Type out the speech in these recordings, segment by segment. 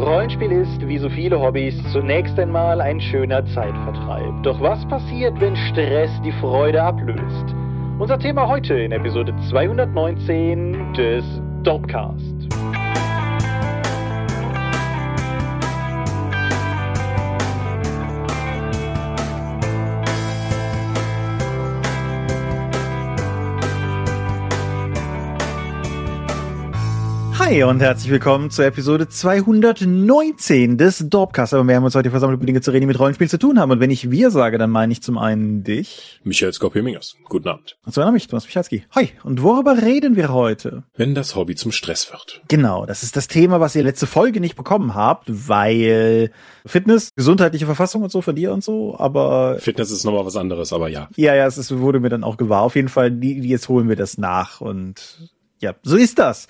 Rollenspiel ist, wie so viele Hobbys, zunächst einmal ein schöner Zeitvertreib. Doch was passiert, wenn Stress die Freude ablöst? Unser Thema heute in Episode 219 des Dopcast. Hi und herzlich willkommen zur Episode 219 des Dorpcast. Aber wir haben uns heute versammelt, über Dinge zu reden, die mit Rollenspiel zu tun haben. Und wenn ich wir sage, dann meine ich zum einen dich. Michael Skopje-Mingers. Guten Abend. Und zum anderen mich, Thomas Michalski. Hi. Und worüber reden wir heute? Wenn das Hobby zum Stress wird. Genau, das ist das Thema, was ihr letzte Folge nicht bekommen habt, weil Fitness, gesundheitliche Verfassung und so von dir und so, aber... Fitness ist nochmal was anderes, aber ja. Ja, ja, es ist, wurde mir dann auch gewahr. Auf jeden Fall, jetzt holen wir das nach und ja, so ist das.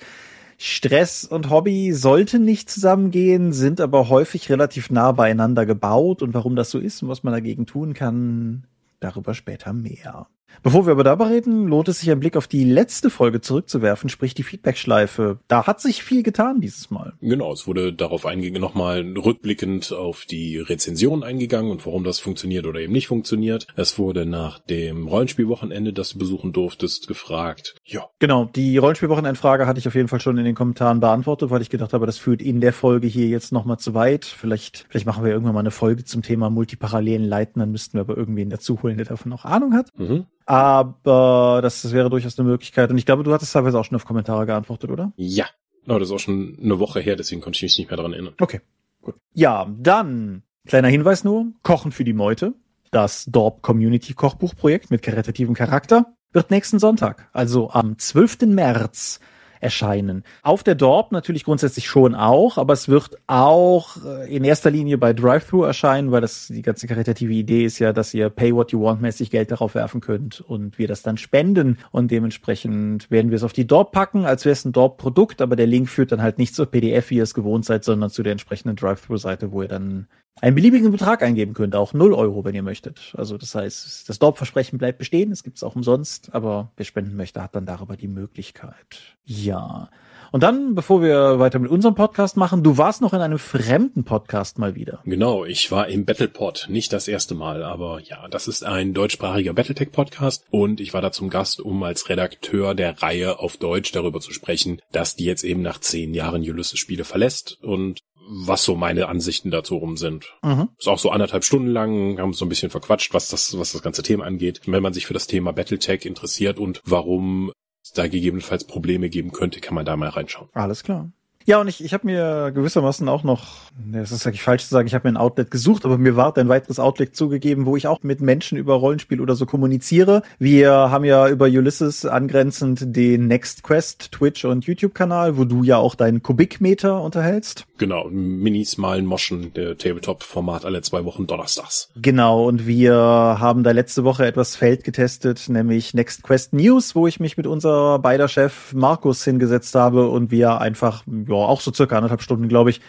Stress und Hobby sollten nicht zusammengehen, sind aber häufig relativ nah beieinander gebaut und warum das so ist und was man dagegen tun kann, darüber später mehr. Bevor wir aber darüber reden, lohnt es sich ein Blick auf die letzte Folge zurückzuwerfen, sprich die Feedback-Schleife. Da hat sich viel getan dieses Mal. Genau, es wurde darauf eingegangen, nochmal rückblickend auf die Rezension eingegangen und warum das funktioniert oder eben nicht funktioniert. Es wurde nach dem Rollenspielwochenende, das du besuchen durftest, gefragt. Ja. Genau, die Rollenspielwochenendfrage hatte ich auf jeden Fall schon in den Kommentaren beantwortet, weil ich gedacht habe, das führt in der Folge hier jetzt nochmal zu weit. Vielleicht, vielleicht machen wir irgendwann mal eine Folge zum Thema multiparallelen Leiten, dann müssten wir aber irgendwen dazu holen, der davon auch Ahnung hat. Mhm. Aber das, wäre durchaus eine Möglichkeit. Und ich glaube, du hattest teilweise auch schon auf Kommentare geantwortet, oder? Ja. Aber das ist auch schon eine Woche her, deswegen konnte ich mich nicht mehr daran erinnern. Okay. Gut. Ja, dann kleiner Hinweis nur. Kochen für die Meute. Das Dorp Community Kochbuchprojekt mit karitativem Charakter wird nächsten Sonntag, also am 12. März, erscheinen. Auf der Dorp natürlich grundsätzlich schon auch, aber es wird auch äh, in erster Linie bei Drive-Thru erscheinen, weil das die ganze karitative Idee ist ja, dass ihr Pay What You Want mäßig Geld darauf werfen könnt und wir das dann spenden und dementsprechend werden wir es auf die Dorp packen, als wäre es ein Dorp-Produkt, aber der Link führt dann halt nicht zur PDF, wie ihr es gewohnt seid, sondern zu der entsprechenden Drive-Thru-Seite, wo ihr dann einen beliebigen Betrag eingeben könnt, auch 0 Euro, wenn ihr möchtet. Also das heißt, das Dorp-Versprechen bleibt bestehen, es gibt es auch umsonst, aber wer spenden möchte, hat dann darüber die Möglichkeit. Ja. Und dann, bevor wir weiter mit unserem Podcast machen, du warst noch in einem fremden Podcast mal wieder. Genau, ich war im Battlepod, nicht das erste Mal, aber ja, das ist ein deutschsprachiger Battletech-Podcast und ich war da zum Gast, um als Redakteur der Reihe auf Deutsch darüber zu sprechen, dass die jetzt eben nach zehn Jahren Ulysses-Spiele verlässt und was so meine Ansichten dazu rum sind. Mhm. Ist auch so anderthalb Stunden lang, haben so ein bisschen verquatscht, was das, was das ganze Thema angeht. Wenn man sich für das Thema Battletech interessiert und warum es da gegebenenfalls Probleme geben könnte, kann man da mal reinschauen. Alles klar. Ja, und ich, ich habe mir gewissermaßen auch noch, es ist eigentlich falsch zu sagen, ich habe mir ein Outlet gesucht, aber mir war ein weiteres Outlet zugegeben, wo ich auch mit Menschen über Rollenspiel oder so kommuniziere. Wir haben ja über Ulysses angrenzend den Next Quest Twitch und YouTube-Kanal, wo du ja auch deinen Kubikmeter unterhältst. Genau, Minis malen Moschen, der Tabletop-Format alle zwei Wochen donnerstags. Genau, und wir haben da letzte Woche etwas Feld getestet, nämlich Next Quest News, wo ich mich mit unser beider Chef Markus hingesetzt habe und wir einfach ja, auch so circa anderthalb Stunden, glaube ich,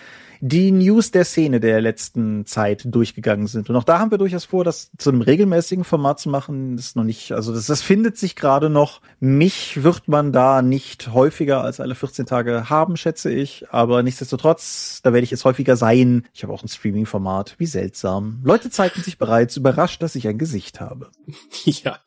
die News der Szene der letzten Zeit durchgegangen sind. Und auch da haben wir durchaus vor, das zu einem regelmäßigen Format zu machen. Das ist noch nicht, also das, das findet sich gerade noch. Mich wird man da nicht häufiger als alle 14 Tage haben, schätze ich. Aber nichtsdestotrotz, da werde ich jetzt häufiger sein. Ich habe auch ein Streaming-Format. Wie seltsam. Leute zeigen sich bereits überrascht, dass ich ein Gesicht habe. Ja.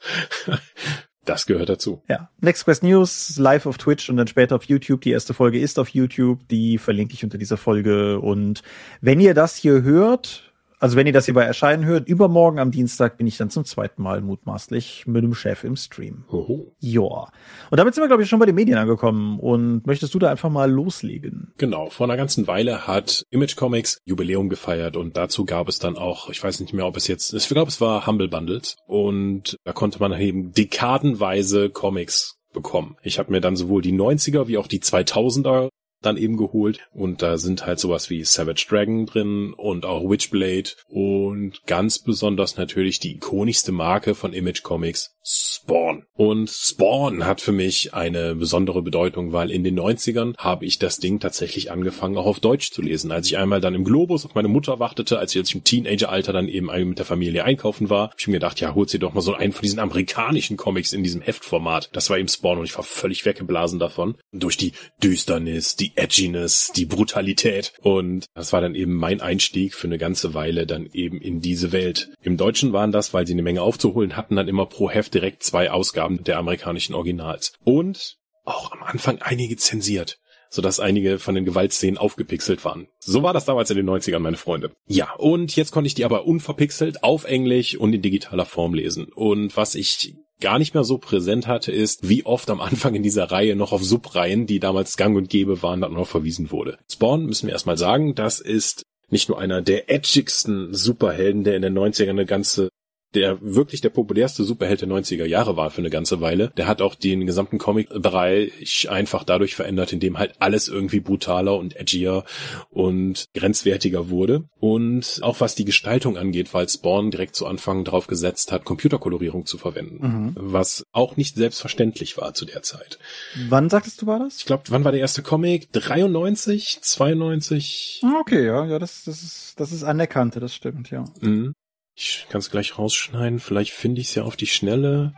Das gehört dazu. Ja. Next Quest News live auf Twitch und dann später auf YouTube. Die erste Folge ist auf YouTube. Die verlinke ich unter dieser Folge. Und wenn ihr das hier hört, also wenn ihr das hier bei Erscheinen hört, übermorgen am Dienstag bin ich dann zum zweiten Mal mutmaßlich mit dem Chef im Stream. Oho. Ja. Und damit sind wir, glaube ich, schon bei den Medien angekommen. Und möchtest du da einfach mal loslegen? Genau. Vor einer ganzen Weile hat Image Comics Jubiläum gefeiert und dazu gab es dann auch, ich weiß nicht mehr, ob es jetzt, ich glaube, es war Humble Bundles und da konnte man eben dekadenweise Comics bekommen. Ich habe mir dann sowohl die 90er wie auch die 2000er dann eben geholt. Und da sind halt sowas wie Savage Dragon drin und auch Witchblade und ganz besonders natürlich die ikonischste Marke von Image Comics, Spawn. Und Spawn hat für mich eine besondere Bedeutung, weil in den 90ern habe ich das Ding tatsächlich angefangen, auch auf Deutsch zu lesen. Als ich einmal dann im Globus auf meine Mutter wartete, als ich im Teenageralter dann eben mit der Familie einkaufen war, habe ich mir gedacht, ja, holt sie doch mal so einen von diesen amerikanischen Comics in diesem Heftformat. Das war eben Spawn und ich war völlig weggeblasen davon. Durch die Düsternis, die Edginess, die Brutalität. Und das war dann eben mein Einstieg für eine ganze Weile dann eben in diese Welt. Im Deutschen waren das, weil sie eine Menge aufzuholen hatten, dann immer pro Heft direkt zwei Ausgaben der amerikanischen Originals. Und auch am Anfang einige zensiert sodass einige von den Gewaltszenen aufgepixelt waren. So war das damals in den 90ern, meine Freunde. Ja, und jetzt konnte ich die aber unverpixelt auf Englisch und in digitaler Form lesen. Und was ich gar nicht mehr so präsent hatte, ist, wie oft am Anfang in dieser Reihe noch auf Subreihen, die damals gang und gäbe waren, dann noch verwiesen wurde. Spawn, müssen wir erstmal sagen, das ist nicht nur einer der edgigsten Superhelden, der in den 90ern eine ganze der wirklich der populärste Superheld der 90er Jahre war für eine ganze Weile. Der hat auch den gesamten Comic-Bereich einfach dadurch verändert, indem halt alles irgendwie brutaler und edgier und grenzwertiger wurde. Und auch was die Gestaltung angeht, weil Spawn direkt zu Anfang darauf gesetzt hat, Computerkolorierung zu verwenden. Mhm. Was auch nicht selbstverständlich war zu der Zeit. Wann sagtest du war das? Ich glaube, wann war der erste Comic? 93, 92? Ah, okay, ja, ja, das, das ist, das ist anerkannte, das stimmt, ja. Mhm. Ich kann es gleich rausschneiden. Vielleicht finde ich es ja auf die Schnelle.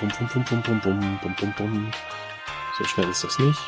Bum, bum, bum, bum, bum, bum, bum, bum, bum. So schnell ist das nicht.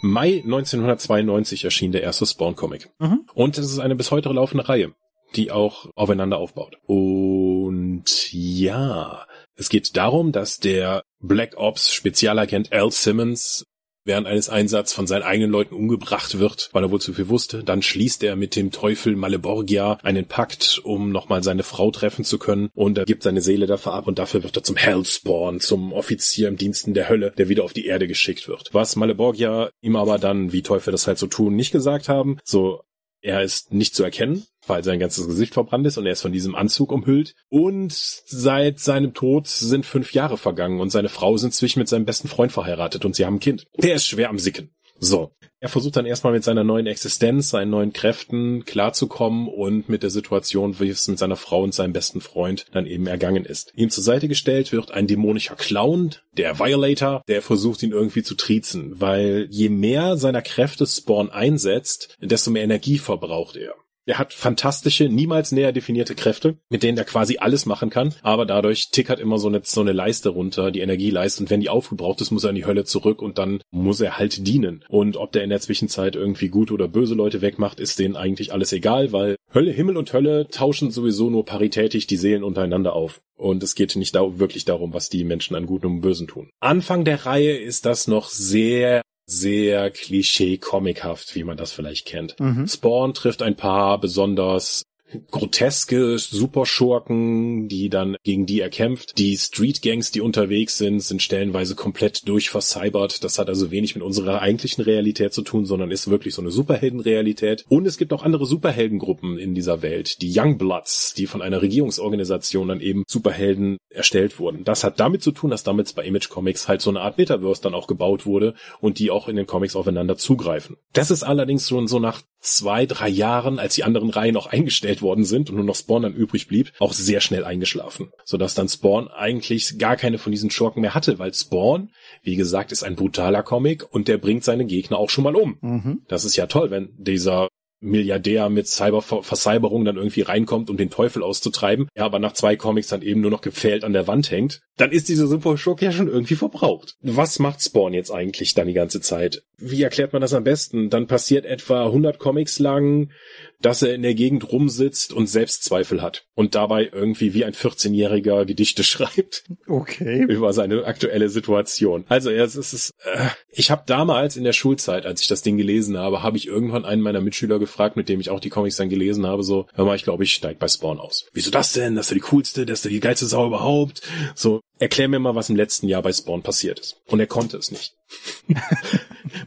Mai 1992 erschien der erste Spawn-Comic. Mhm. Und es ist eine bis heute laufende Reihe, die auch aufeinander aufbaut. Und ja, es geht darum, dass der Black Ops Spezialagent Al Simmons während eines Einsatzes von seinen eigenen Leuten umgebracht wird, weil er wohl zu viel wusste. Dann schließt er mit dem Teufel Maleborgia einen Pakt, um nochmal seine Frau treffen zu können und er gibt seine Seele dafür ab und dafür wird er zum Hellspawn, zum Offizier im Diensten der Hölle, der wieder auf die Erde geschickt wird. Was Maleborgia ihm aber dann, wie Teufel das halt so tun, nicht gesagt haben, so er ist nicht zu erkennen, weil sein ganzes Gesicht verbrannt ist und er ist von diesem Anzug umhüllt. Und seit seinem Tod sind fünf Jahre vergangen und seine Frau ist inzwischen mit seinem besten Freund verheiratet und sie haben ein Kind. Der ist schwer am Sicken. So. Er versucht dann erstmal mit seiner neuen Existenz, seinen neuen Kräften klarzukommen und mit der Situation, wie es mit seiner Frau und seinem besten Freund dann eben ergangen ist. Ihm zur Seite gestellt wird ein dämonischer Clown, der Violator, der versucht ihn irgendwie zu triezen, weil je mehr seiner Kräfte Spawn einsetzt, desto mehr Energie verbraucht er. Er hat fantastische, niemals näher definierte Kräfte, mit denen er quasi alles machen kann, aber dadurch tickert immer so eine, so eine Leiste runter, die Energieleiste, und wenn die aufgebraucht ist, muss er in die Hölle zurück und dann muss er halt dienen. Und ob der in der Zwischenzeit irgendwie gute oder böse Leute wegmacht, ist denen eigentlich alles egal, weil Hölle, Himmel und Hölle tauschen sowieso nur paritätisch die Seelen untereinander auf. Und es geht nicht da wirklich darum, was die Menschen an Guten und Bösen tun. Anfang der Reihe ist das noch sehr sehr klischee-comichaft, wie man das vielleicht kennt. Mhm. Spawn trifft ein paar besonders groteske Superschurken, die dann gegen die er kämpft. Die Street Gangs, die unterwegs sind, sind stellenweise komplett durchvercybert. Das hat also wenig mit unserer eigentlichen Realität zu tun, sondern ist wirklich so eine Superheldenrealität. Und es gibt auch andere Superheldengruppen in dieser Welt, die Youngbloods, die von einer Regierungsorganisation dann eben Superhelden erstellt wurden. Das hat damit zu tun, dass damit bei Image Comics halt so eine Art Metaverse dann auch gebaut wurde und die auch in den Comics aufeinander zugreifen. Das ist allerdings schon so nach zwei, drei Jahren, als die anderen Reihen auch eingestellt worden sind und nur noch Spawn dann übrig blieb, auch sehr schnell eingeschlafen. Sodass dann Spawn eigentlich gar keine von diesen Schurken mehr hatte, weil Spawn, wie gesagt, ist ein brutaler Comic und der bringt seine Gegner auch schon mal um. Mhm. Das ist ja toll, wenn dieser Milliardär mit Cybervercyberung dann irgendwie reinkommt, um den Teufel auszutreiben, ja, aber nach zwei Comics dann eben nur noch gepfählt an der Wand hängt, dann ist diese Super Schurke ja schon irgendwie verbraucht. Was macht Spawn jetzt eigentlich dann die ganze Zeit? Wie erklärt man das am besten? Dann passiert etwa 100 Comics lang, dass er in der Gegend rumsitzt und Selbstzweifel hat und dabei irgendwie wie ein 14-jähriger Gedichte schreibt. Okay. Über seine aktuelle Situation. Also ja, es ist, äh, ich habe damals in der Schulzeit, als ich das Ding gelesen habe, habe ich irgendwann einen meiner Mitschüler gefragt, mit dem ich auch die Comics dann gelesen habe, so, hör mal, ich glaube, ich steig bei Spawn aus. Wieso das denn? Das ist die coolste, das ist die geilste Sau überhaupt. So, erklär mir mal, was im letzten Jahr bei Spawn passiert ist. Und er konnte es nicht.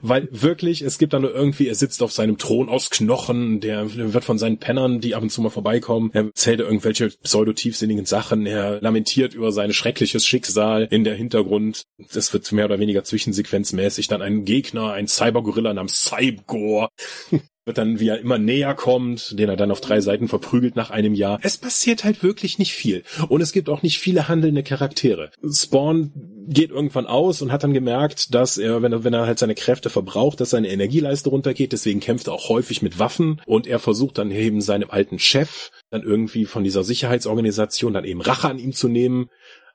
Weil wirklich, es gibt da nur irgendwie, er sitzt auf seinem Thron aus Knochen, der wird von seinen Pennern, die ab und zu mal vorbeikommen, er zählt irgendwelche pseudo-tiefsinnigen Sachen, er lamentiert über sein schreckliches Schicksal in der Hintergrund. Das wird mehr oder weniger zwischensequenzmäßig dann ein Gegner, ein Cybergorilla namens Cybgor. Wird dann, wie er immer näher kommt, den er dann auf drei Seiten verprügelt nach einem Jahr. Es passiert halt wirklich nicht viel. Und es gibt auch nicht viele handelnde Charaktere. Spawn geht irgendwann aus und hat dann gemerkt, dass er, wenn er, wenn er halt seine Kräfte verbraucht, dass seine Energieleiste runtergeht. Deswegen kämpft er auch häufig mit Waffen und er versucht dann eben seinem alten Chef dann irgendwie von dieser Sicherheitsorganisation dann eben Rache an ihm zu nehmen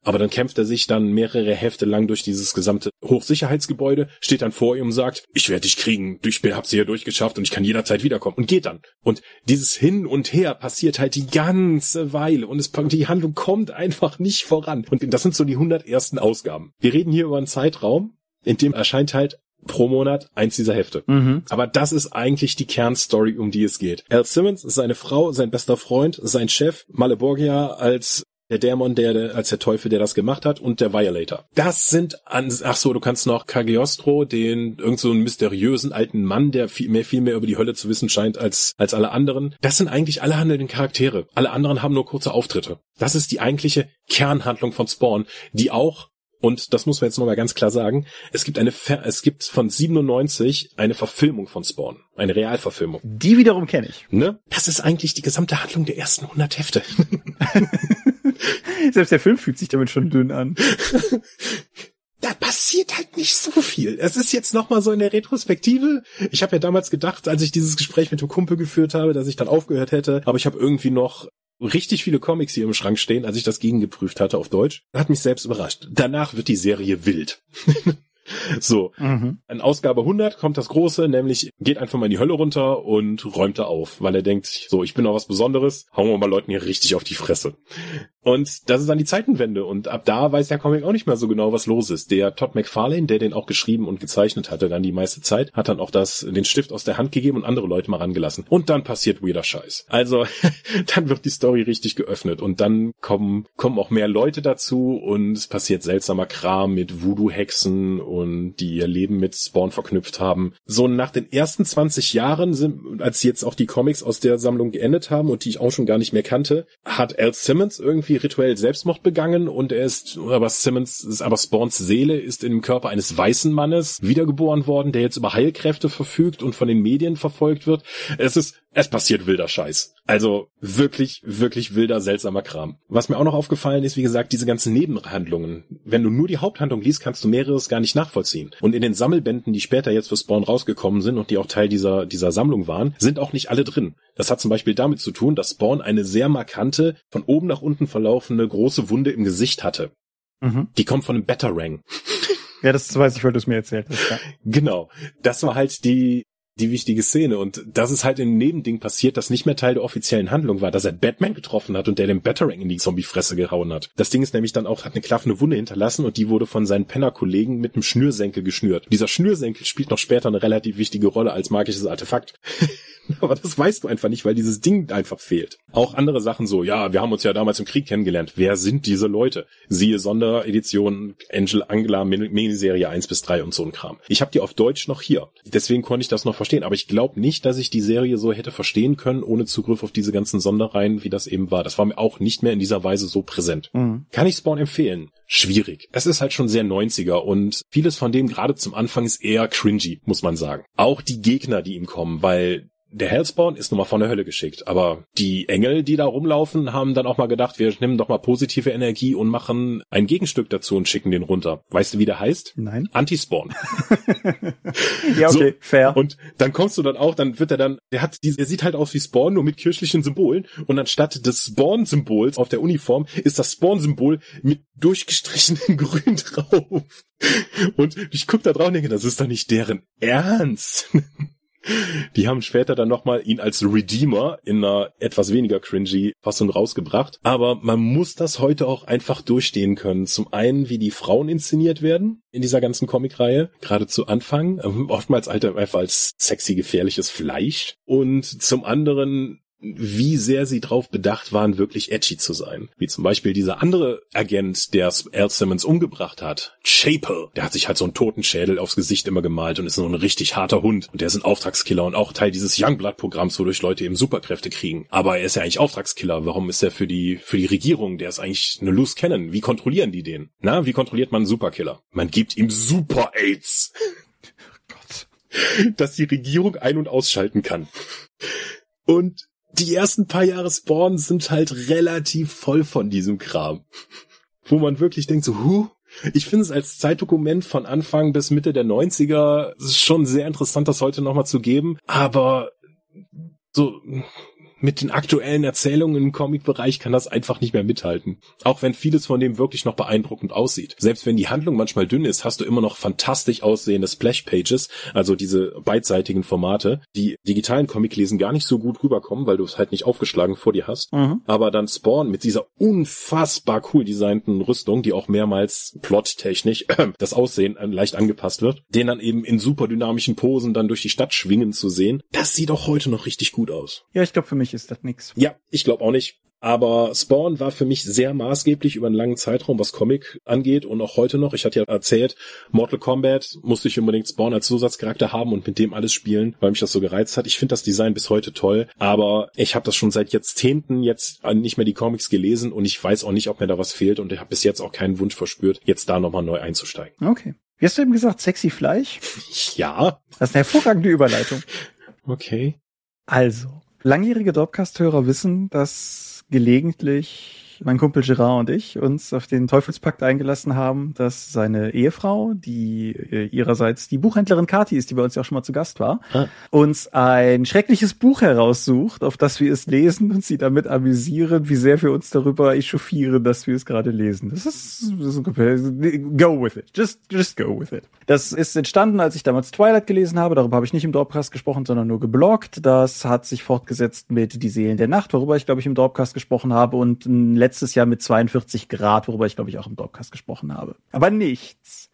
aber dann kämpft er sich dann mehrere Hefte lang durch dieses gesamte Hochsicherheitsgebäude, steht dann vor ihm und sagt, ich werde dich kriegen, ich hab's hier durchgeschafft und ich kann jederzeit wiederkommen und geht dann. Und dieses Hin und Her passiert halt die ganze Weile und es, die Handlung kommt einfach nicht voran. Und das sind so die 100 ersten Ausgaben. Wir reden hier über einen Zeitraum, in dem erscheint halt pro Monat eins dieser Hefte. Mhm. Aber das ist eigentlich die Kernstory, um die es geht. Al Simmons seine Frau, sein bester Freund, sein Chef, Maleborgia als der Dämon, der, der als der Teufel, der das gemacht hat, und der Violator. Das sind an, ach so, du kannst noch Cagliostro, den irgend so einen mysteriösen alten Mann, der viel mehr, viel mehr über die Hölle zu wissen scheint als, als alle anderen. Das sind eigentlich alle handelnden Charaktere. Alle anderen haben nur kurze Auftritte. Das ist die eigentliche Kernhandlung von Spawn, die auch und das muss man jetzt nochmal ganz klar sagen, es gibt eine, Ver es gibt von 97 eine Verfilmung von Spawn. Eine Realverfilmung. Die wiederum kenne ich. Ne? Das ist eigentlich die gesamte Handlung der ersten 100 Hefte. Selbst der Film fühlt sich damit schon dünn an. da passiert halt nicht so viel. Es ist jetzt nochmal so in der Retrospektive. Ich habe ja damals gedacht, als ich dieses Gespräch mit dem Kumpel geführt habe, dass ich dann aufgehört hätte, aber ich habe irgendwie noch richtig viele Comics hier im Schrank stehen, als ich das gegengeprüft hatte auf Deutsch. Hat mich selbst überrascht. Danach wird die Serie wild. So, mhm. in Ausgabe 100 kommt das Große, nämlich geht einfach mal in die Hölle runter und räumt da auf, weil er denkt, so, ich bin doch was Besonderes, hauen wir mal Leuten hier richtig auf die Fresse. Und das ist dann die Zeitenwende und ab da weiß der Comic auch nicht mehr so genau, was los ist. Der Todd McFarlane, der den auch geschrieben und gezeichnet hatte, dann die meiste Zeit, hat dann auch das, den Stift aus der Hand gegeben und andere Leute mal rangelassen. Und dann passiert weirder Scheiß. Also, dann wird die Story richtig geöffnet und dann kommen, kommen auch mehr Leute dazu und es passiert seltsamer Kram mit Voodoo-Hexen und die ihr Leben mit Spawn verknüpft haben. So nach den ersten 20 Jahren, sind, als jetzt auch die Comics aus der Sammlung geendet haben und die ich auch schon gar nicht mehr kannte, hat Al Simmons irgendwie rituell Selbstmord begangen und er ist, aber Simmons, aber Spawns Seele ist im Körper eines weißen Mannes wiedergeboren worden, der jetzt über Heilkräfte verfügt und von den Medien verfolgt wird. Es ist es passiert wilder Scheiß. Also wirklich, wirklich wilder, seltsamer Kram. Was mir auch noch aufgefallen ist, wie gesagt, diese ganzen Nebenhandlungen. Wenn du nur die Haupthandlung liest, kannst du mehreres gar nicht nachvollziehen. Und in den Sammelbänden, die später jetzt für Spawn rausgekommen sind und die auch Teil dieser, dieser Sammlung waren, sind auch nicht alle drin. Das hat zum Beispiel damit zu tun, dass Spawn eine sehr markante, von oben nach unten verlaufende große Wunde im Gesicht hatte. Mhm. Die kommt von einem Batarang. Ja, das weiß ich, weil du es mir erzählt hast. Ja. Genau. Das war halt die, die wichtige Szene. Und das ist halt einem Nebending passiert, das nicht mehr Teil der offiziellen Handlung war, dass er Batman getroffen hat und der den Batarang in die Zombiefresse gehauen hat. Das Ding ist nämlich dann auch, hat eine klaffende Wunde hinterlassen und die wurde von seinen Penner-Kollegen mit einem Schnürsenkel geschnürt. Dieser Schnürsenkel spielt noch später eine relativ wichtige Rolle als magisches Artefakt. Aber das weißt du einfach nicht, weil dieses Ding einfach fehlt. Auch andere Sachen so, ja, wir haben uns ja damals im Krieg kennengelernt. Wer sind diese Leute? Siehe Sonderedition Angel Angela Miniserie 1 bis 3 und so ein Kram. Ich habe die auf Deutsch noch hier. Deswegen konnte ich das noch verstehen. Aber ich glaube nicht, dass ich die Serie so hätte verstehen können, ohne Zugriff auf diese ganzen Sonderreihen, wie das eben war. Das war mir auch nicht mehr in dieser Weise so präsent. Mhm. Kann ich Spawn empfehlen? Schwierig. Es ist halt schon sehr 90er und vieles von dem gerade zum Anfang ist eher cringy, muss man sagen. Auch die Gegner, die ihm kommen, weil der Hellspawn ist nun mal von der Hölle geschickt, aber die Engel, die da rumlaufen, haben dann auch mal gedacht, wir nehmen doch mal positive Energie und machen ein Gegenstück dazu und schicken den runter. Weißt du, wie der heißt? Nein. Anti-Spawn. ja, okay, so, fair. Und dann kommst du dann auch, dann wird er dann, der hat er sieht halt aus wie Spawn, nur mit kirchlichen Symbolen und anstatt des Spawn-Symbols auf der Uniform ist das Spawn-Symbol mit durchgestrichenem Grün drauf. Und ich guck da drauf und denke, das ist doch nicht deren Ernst. Die haben später dann nochmal ihn als Redeemer in einer etwas weniger cringy Fassung rausgebracht. Aber man muss das heute auch einfach durchstehen können. Zum einen, wie die Frauen inszeniert werden in dieser ganzen Comicreihe, gerade zu Anfang. Oftmals einfach als sexy gefährliches Fleisch. Und zum anderen, wie sehr sie drauf bedacht waren, wirklich edgy zu sein. Wie zum Beispiel dieser andere Agent, der Al Simmons umgebracht hat, Chapel. Der hat sich halt so einen Totenschädel aufs Gesicht immer gemalt und ist so ein richtig harter Hund. Und der ist ein Auftragskiller und auch Teil dieses Youngblood-Programms, wodurch Leute eben Superkräfte kriegen. Aber er ist ja eigentlich Auftragskiller. Warum ist er für die, für die Regierung? Der ist eigentlich eine Loose Cannon. Wie kontrollieren die den? Na, wie kontrolliert man einen Superkiller? Man gibt ihm Super-Aids. dass die Regierung ein- und ausschalten kann. Und die ersten paar Jahre Spawn sind halt relativ voll von diesem Kram. Wo man wirklich denkt so, huh, ich finde es als Zeitdokument von Anfang bis Mitte der 90er schon sehr interessant, das heute nochmal zu geben. Aber so mit den aktuellen Erzählungen im Comic-Bereich kann das einfach nicht mehr mithalten. Auch wenn vieles von dem wirklich noch beeindruckend aussieht. Selbst wenn die Handlung manchmal dünn ist, hast du immer noch fantastisch aussehende Splash-Pages, also diese beidseitigen Formate, die digitalen Comic-Lesen gar nicht so gut rüberkommen, weil du es halt nicht aufgeschlagen vor dir hast. Mhm. Aber dann Spawn mit dieser unfassbar cool designten Rüstung, die auch mehrmals plottechnisch äh, das Aussehen äh, leicht angepasst wird, den dann eben in super dynamischen Posen dann durch die Stadt schwingen zu sehen, das sieht auch heute noch richtig gut aus. Ja, ich glaube für mich mich ist das nix. Ja, ich glaube auch nicht. Aber Spawn war für mich sehr maßgeblich über einen langen Zeitraum, was Comic angeht und auch heute noch. Ich hatte ja erzählt, Mortal Kombat musste ich unbedingt Spawn als Zusatzcharakter haben und mit dem alles spielen, weil mich das so gereizt hat. Ich finde das Design bis heute toll, aber ich habe das schon seit Jahrzehnten jetzt nicht mehr die Comics gelesen und ich weiß auch nicht, ob mir da was fehlt und ich habe bis jetzt auch keinen Wunsch verspürt, jetzt da nochmal neu einzusteigen. Okay. Wie hast du eben gesagt, sexy Fleisch? Ja. Das ist eine hervorragende Überleitung. Okay. Also, Langjährige Dropcast-Hörer wissen, dass gelegentlich mein Kumpel Gerard und ich uns auf den Teufelspakt eingelassen haben, dass seine Ehefrau, die äh, ihrerseits die Buchhändlerin Kati ist, die bei uns ja auch schon mal zu Gast war, ah. uns ein schreckliches Buch heraussucht, auf das wir es lesen und sie damit amüsieren, wie sehr wir uns darüber echauffieren, dass wir es gerade lesen. Das ist, das ist go with it. Just, just go with it. Das ist entstanden, als ich damals Twilight gelesen habe. Darüber habe ich nicht im Dropcast gesprochen, sondern nur gebloggt. Das hat sich fortgesetzt mit Die Seelen der Nacht, worüber ich, glaube ich, im Dropcast gesprochen habe und ein letztes Jahr mit 42 Grad, worüber ich glaube ich auch im Dogcast gesprochen habe. Aber nichts,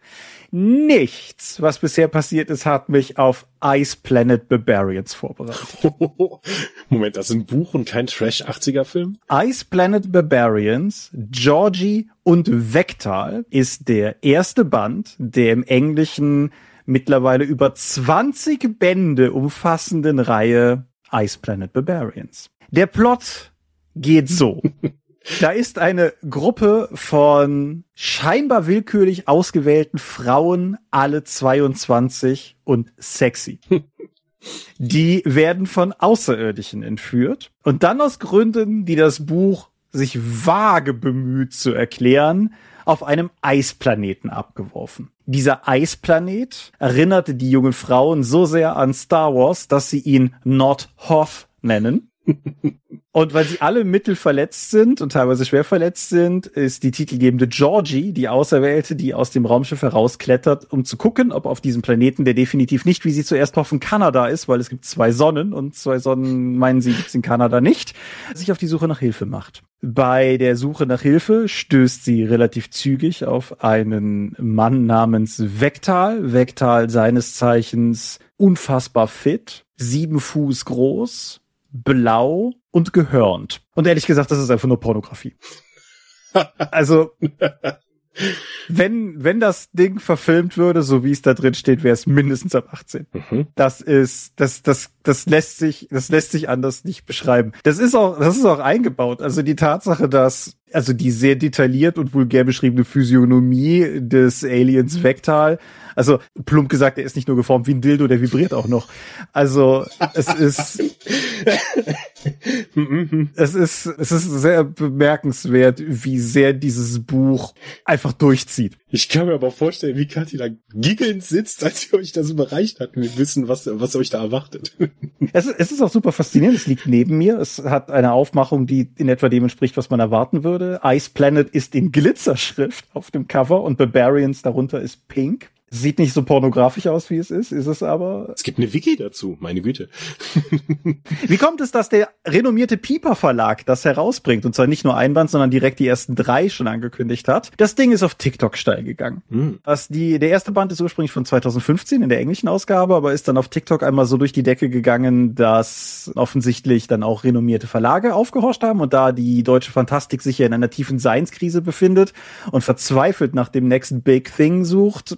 nichts, was bisher passiert ist, hat mich auf Ice Planet Barbarians vorbereitet. Moment, das ist ein Buch und kein Trash 80er Film? Ice Planet Barbarians, Georgie und Vektal ist der erste Band der im Englischen mittlerweile über 20 Bände umfassenden Reihe Ice Planet Barbarians. Der Plot geht so. Da ist eine Gruppe von scheinbar willkürlich ausgewählten Frauen, alle 22 und sexy. Die werden von Außerirdischen entführt und dann aus Gründen, die das Buch sich vage bemüht zu erklären, auf einem Eisplaneten abgeworfen. Dieser Eisplanet erinnerte die jungen Frauen so sehr an Star Wars, dass sie ihn Not Hoth nennen. Und weil sie alle mittel verletzt sind und teilweise schwer verletzt sind, ist die titelgebende Georgie die Auserwählte, die aus dem Raumschiff herausklettert, um zu gucken, ob auf diesem Planeten, der definitiv nicht, wie sie zuerst hoffen, Kanada ist, weil es gibt zwei Sonnen und zwei Sonnen meinen sie gibt's in Kanada nicht, sich auf die Suche nach Hilfe macht. Bei der Suche nach Hilfe stößt sie relativ zügig auf einen Mann namens Vektal. Vektal seines Zeichens unfassbar fit, sieben Fuß groß, blau und gehörnt. Und ehrlich gesagt, das ist einfach nur Pornografie. also, wenn, wenn das Ding verfilmt würde, so wie es da drin steht, wäre es mindestens ab 18. Mhm. Das ist, das, das, das lässt sich, das lässt sich anders nicht beschreiben. Das ist auch, das ist auch eingebaut. Also die Tatsache, dass, also die sehr detailliert und vulgär beschriebene Physiognomie des Aliens Vektal also plump gesagt, er ist nicht nur geformt wie ein Dildo, der vibriert auch noch. Also es ist es ist es ist sehr bemerkenswert, wie sehr dieses Buch einfach durchzieht. Ich kann mir aber vorstellen, wie Kathi da giggelnd sitzt, als sie euch das überreicht hat wir wissen, was, was euch da erwartet. Es, es ist auch super faszinierend. Es liegt neben mir. Es hat eine Aufmachung, die in etwa dem entspricht, was man erwarten würde. Ice Planet ist in Glitzerschrift auf dem Cover und Barbarians darunter ist pink. Sieht nicht so pornografisch aus, wie es ist, ist es aber. Es gibt eine Wiki dazu, meine Güte. wie kommt es, dass der renommierte Pieper Verlag das herausbringt und zwar nicht nur ein Band, sondern direkt die ersten drei schon angekündigt hat? Das Ding ist auf TikTok steil gegangen. Hm. Das die, der erste Band ist ursprünglich von 2015 in der englischen Ausgabe, aber ist dann auf TikTok einmal so durch die Decke gegangen, dass offensichtlich dann auch renommierte Verlage aufgehorcht haben und da die deutsche Fantastik sich ja in einer tiefen Seinskrise befindet und verzweifelt nach dem nächsten Big Thing sucht,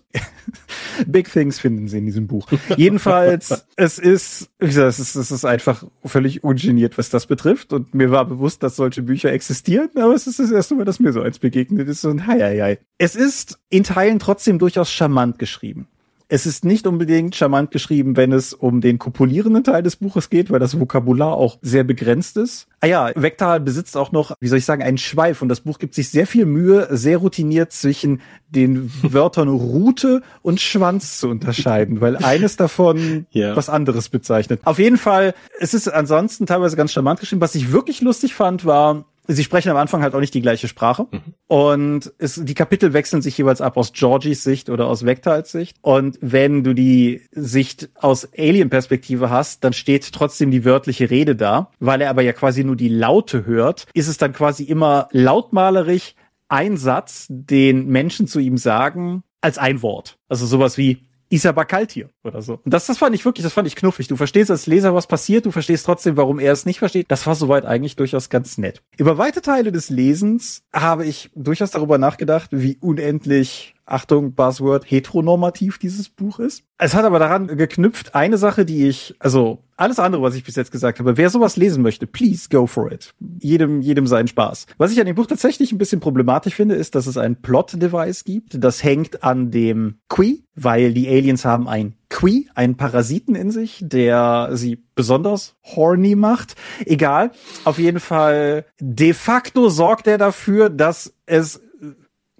Big Things finden sie in diesem Buch. Jedenfalls, es ist, wie gesagt, es ist, es ist einfach völlig ungeniert, was das betrifft. Und mir war bewusst, dass solche Bücher existieren, aber es ist das erste Mal, dass mir so eins begegnet ist. Und hei, hei, hei. Es ist in Teilen trotzdem durchaus charmant geschrieben. Es ist nicht unbedingt charmant geschrieben, wenn es um den kopulierenden Teil des Buches geht, weil das Vokabular auch sehr begrenzt ist. Ah ja, Vektal besitzt auch noch, wie soll ich sagen, einen Schweif und das Buch gibt sich sehr viel Mühe, sehr routiniert zwischen den Wörtern Rute und Schwanz zu unterscheiden, weil eines davon ja. was anderes bezeichnet. Auf jeden Fall, es ist ansonsten teilweise ganz charmant geschrieben. Was ich wirklich lustig fand, war, sie sprechen am Anfang halt auch nicht die gleiche Sprache. Mhm. Und es, die Kapitel wechseln sich jeweils ab aus Georgies Sicht oder aus Vectals Sicht. Und wenn du die Sicht aus Alien-Perspektive hast, dann steht trotzdem die wörtliche Rede da. Weil er aber ja quasi nur die Laute hört, ist es dann quasi immer lautmalerisch ein Satz, den Menschen zu ihm sagen, als ein Wort. Also sowas wie ist aber kalt hier oder so. Und das, das fand ich wirklich, das fand ich knuffig. Du verstehst als Leser, was passiert, du verstehst trotzdem, warum er es nicht versteht. Das war soweit eigentlich durchaus ganz nett. Über weite Teile des Lesens habe ich durchaus darüber nachgedacht, wie unendlich Achtung, Buzzword, heteronormativ dieses Buch ist. Es hat aber daran geknüpft, eine Sache, die ich, also alles andere, was ich bis jetzt gesagt habe, wer sowas lesen möchte, please go for it. Jedem, jedem seinen Spaß. Was ich an dem Buch tatsächlich ein bisschen problematisch finde, ist, dass es ein Plot-Device gibt. Das hängt an dem Qui, weil die Aliens haben ein Qui, einen Parasiten in sich, der sie besonders horny macht. Egal. Auf jeden Fall, de facto sorgt er dafür, dass es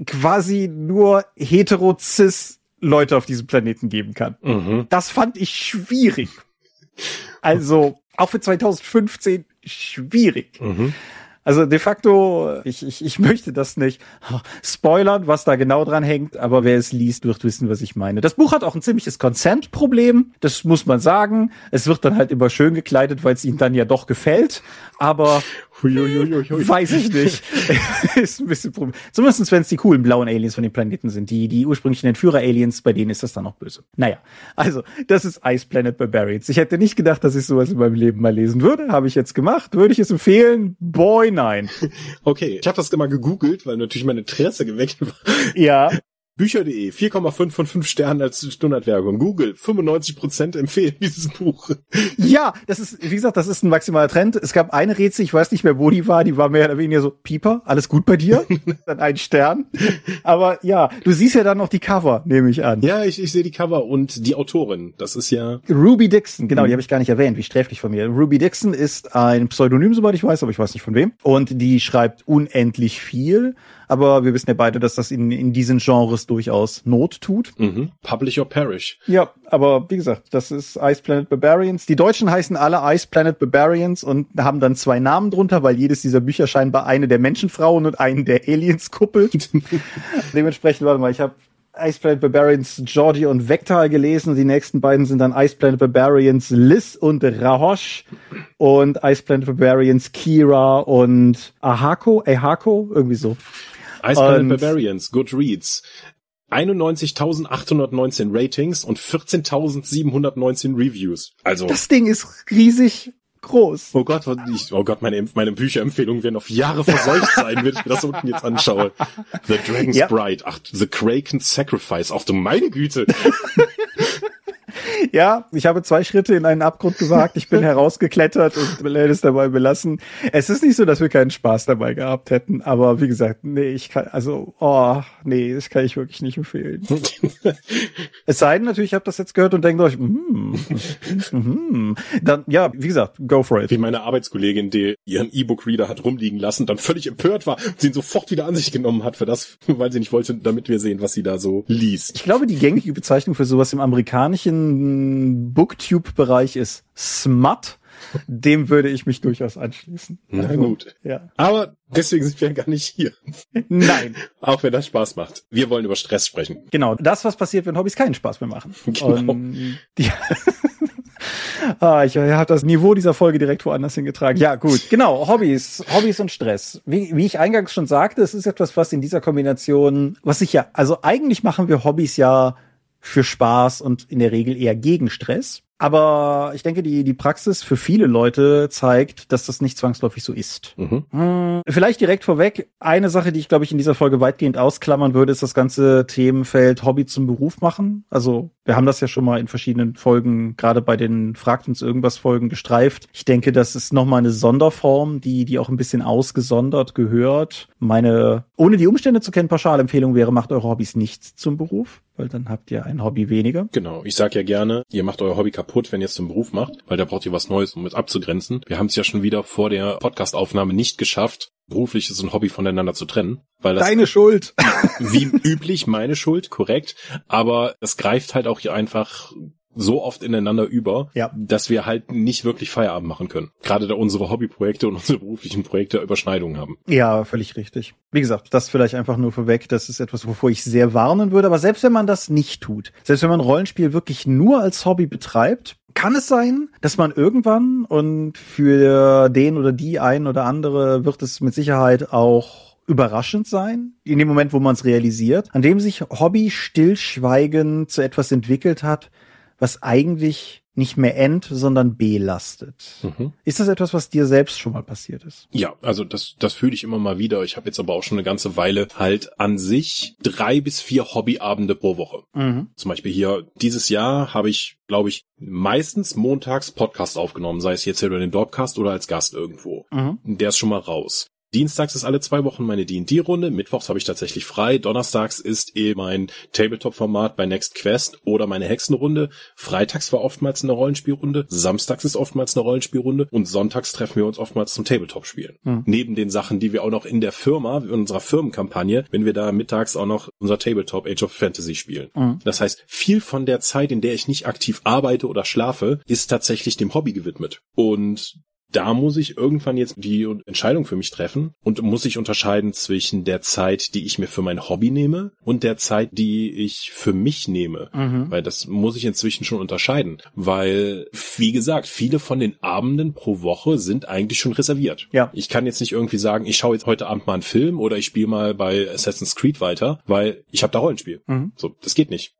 quasi nur hetero-cis Leute auf diesem Planeten geben kann. Mhm. Das fand ich schwierig. Also, auch für 2015 schwierig. Mhm. Also de facto, ich, ich, ich möchte das nicht spoilern, was da genau dran hängt, aber wer es liest, wird wissen, was ich meine. Das Buch hat auch ein ziemliches Consent-Problem, das muss man sagen. Es wird dann halt immer schön gekleidet, weil es ihnen dann ja doch gefällt, aber Huiuiuiui. Weiß ich nicht. ist ein bisschen Problem. Zumindest wenn es die coolen blauen Aliens von den Planeten sind. Die, die ursprünglichen Entführer-Aliens, bei denen ist das dann noch böse. Naja, also, das ist Ice Planet Barbarians. Ich hätte nicht gedacht, dass ich sowas in meinem Leben mal lesen würde. Habe ich jetzt gemacht. Würde ich es empfehlen? Boy, nein. Okay, ich habe das immer gegoogelt, weil natürlich mein Interesse geweckt war. Ja. Bücher.de 4,5 von 5 Sternen als Standardwerbung. Google 95% empfehlen dieses Buch. Ja, das ist, wie gesagt, das ist ein maximaler Trend. Es gab eine Rätsel, ich weiß nicht mehr, wo die war, die war mehr oder weniger so, Pieper, alles gut bei dir? dann ein Stern. Aber ja, du siehst ja dann noch die Cover, nehme ich an. Ja, ich, ich sehe die Cover und die Autorin. Das ist ja. Ruby Dixon, genau, mhm. die habe ich gar nicht erwähnt, wie sträflich von mir. Ruby Dixon ist ein Pseudonym, soweit ich weiß, aber ich weiß nicht von wem. Und die schreibt unendlich viel aber wir wissen ja beide, dass das in, in diesen Genres durchaus Not tut. Mhm. Publish or Perish. Ja, aber wie gesagt, das ist Ice Planet Barbarians. Die Deutschen heißen alle Ice Planet Barbarians und haben dann zwei Namen drunter, weil jedes dieser Bücher scheinbar eine der Menschenfrauen und einen der Aliens kuppelt. Dementsprechend, warte mal, ich habe Ice Planet Barbarians Georgie und Vectal gelesen. Die nächsten beiden sind dann Ice Planet Barbarians Liz und Rahosh und Ice Planet Barbarians Kira und Ahako, Ahako, irgendwie so. Ice Planet Barbarians, Goodreads. 91.819 Ratings und 14.719 Reviews. Also. Das Ding ist riesig groß. Oh Gott, ich, oh Gott, meine, meine Bücherempfehlungen werden auf Jahre verseucht sein, wenn ich mir das unten jetzt anschaue. The Dragon's ja. Bride, ach, The Kraken's Sacrifice, ach du meine Güte. ja, ich habe zwei Schritte in einen Abgrund gewagt. Ich bin herausgeklettert und werde es dabei belassen. Es ist nicht so, dass wir keinen Spaß dabei gehabt hätten, aber wie gesagt, nee, ich kann, also, oh, nee, das kann ich wirklich nicht empfehlen. es sei denn natürlich, ich habe das jetzt gehört und denke euch, mm, mm, dann, ja, wie gesagt, go for it. Wie meine Arbeitskollegin, die ihren E-Book-Reader hat rumliegen lassen, dann völlig empört war und sie ihn sofort wieder an sich genommen hat für das, weil sie nicht wollte, damit wir sehen, was sie da so liest. Ich glaube, die gängige Bezeichnung für sowas im amerikanischen Booktube-Bereich ist Smut. Dem würde ich mich durchaus anschließen. Na also, gut. Ja. Aber deswegen sind wir gar nicht hier. Nein. Auch wenn das Spaß macht. Wir wollen über Stress sprechen. Genau. Das, was passiert, wenn Hobbys keinen Spaß mehr machen. Genau. Und, die, ah, ich habe das Niveau dieser Folge direkt woanders hingetragen. Ja, gut. Genau. Hobbys. Hobbys und Stress. Wie, wie ich eingangs schon sagte, es ist etwas, was in dieser Kombination, was ich ja, also eigentlich machen wir Hobbys ja für Spaß und in der Regel eher gegen Stress. Aber ich denke, die, die Praxis für viele Leute zeigt, dass das nicht zwangsläufig so ist. Mhm. Hm, vielleicht direkt vorweg, eine Sache, die ich, glaube ich, in dieser Folge weitgehend ausklammern würde, ist das ganze Themenfeld Hobby zum Beruf machen. Also wir haben das ja schon mal in verschiedenen Folgen, gerade bei den Fragt uns irgendwas Folgen gestreift. Ich denke, das ist nochmal eine Sonderform, die, die auch ein bisschen ausgesondert gehört. Meine, ohne die Umstände zu kennen, Pauschalempfehlung wäre, macht eure Hobbys nicht zum Beruf weil dann habt ihr ein Hobby weniger. Genau, ich sag ja gerne, ihr macht euer Hobby kaputt, wenn ihr es zum Beruf macht, weil da braucht ihr was Neues, um es abzugrenzen. Wir haben es ja schon wieder vor der Podcastaufnahme nicht geschafft, berufliches und Hobby voneinander zu trennen. Weil das Deine Schuld. Wie üblich meine Schuld, korrekt. Aber es greift halt auch hier einfach so oft ineinander über, ja. dass wir halt nicht wirklich Feierabend machen können. Gerade da unsere Hobbyprojekte und unsere beruflichen Projekte Überschneidungen haben. Ja, völlig richtig. Wie gesagt, das vielleicht einfach nur vorweg, das ist etwas, wovor ich sehr warnen würde. Aber selbst wenn man das nicht tut, selbst wenn man Rollenspiel wirklich nur als Hobby betreibt, kann es sein, dass man irgendwann und für den oder die ein oder andere wird es mit Sicherheit auch überraschend sein, in dem Moment, wo man es realisiert, an dem sich Hobby stillschweigend zu etwas entwickelt hat, was eigentlich nicht mehr ent, sondern belastet. Mhm. Ist das etwas, was dir selbst schon mal passiert ist? Ja, also das, das fühle ich immer mal wieder. Ich habe jetzt aber auch schon eine ganze Weile halt an sich drei bis vier Hobbyabende pro Woche. Mhm. Zum Beispiel hier dieses Jahr habe ich, glaube ich, meistens montags Podcast aufgenommen, sei es jetzt hier über den Dorpcast oder als Gast irgendwo. Mhm. Der ist schon mal raus. Dienstags ist alle zwei Wochen meine D&D-Runde, mittwochs habe ich tatsächlich frei, donnerstags ist eh mein Tabletop-Format bei Next Quest oder meine Hexenrunde, freitags war oftmals eine Rollenspielrunde, samstags ist oftmals eine Rollenspielrunde und sonntags treffen wir uns oftmals zum Tabletop-Spielen. Mhm. Neben den Sachen, die wir auch noch in der Firma, in unserer Firmenkampagne, wenn wir da mittags auch noch unser Tabletop Age of Fantasy spielen. Mhm. Das heißt, viel von der Zeit, in der ich nicht aktiv arbeite oder schlafe, ist tatsächlich dem Hobby gewidmet. Und da muss ich irgendwann jetzt die Entscheidung für mich treffen und muss ich unterscheiden zwischen der Zeit, die ich mir für mein Hobby nehme und der Zeit, die ich für mich nehme. Mhm. Weil das muss ich inzwischen schon unterscheiden. Weil, wie gesagt, viele von den Abenden pro Woche sind eigentlich schon reserviert. Ja. Ich kann jetzt nicht irgendwie sagen, ich schaue jetzt heute Abend mal einen Film oder ich spiele mal bei Assassin's Creed weiter, weil ich habe da Rollenspiel. Mhm. So, das geht nicht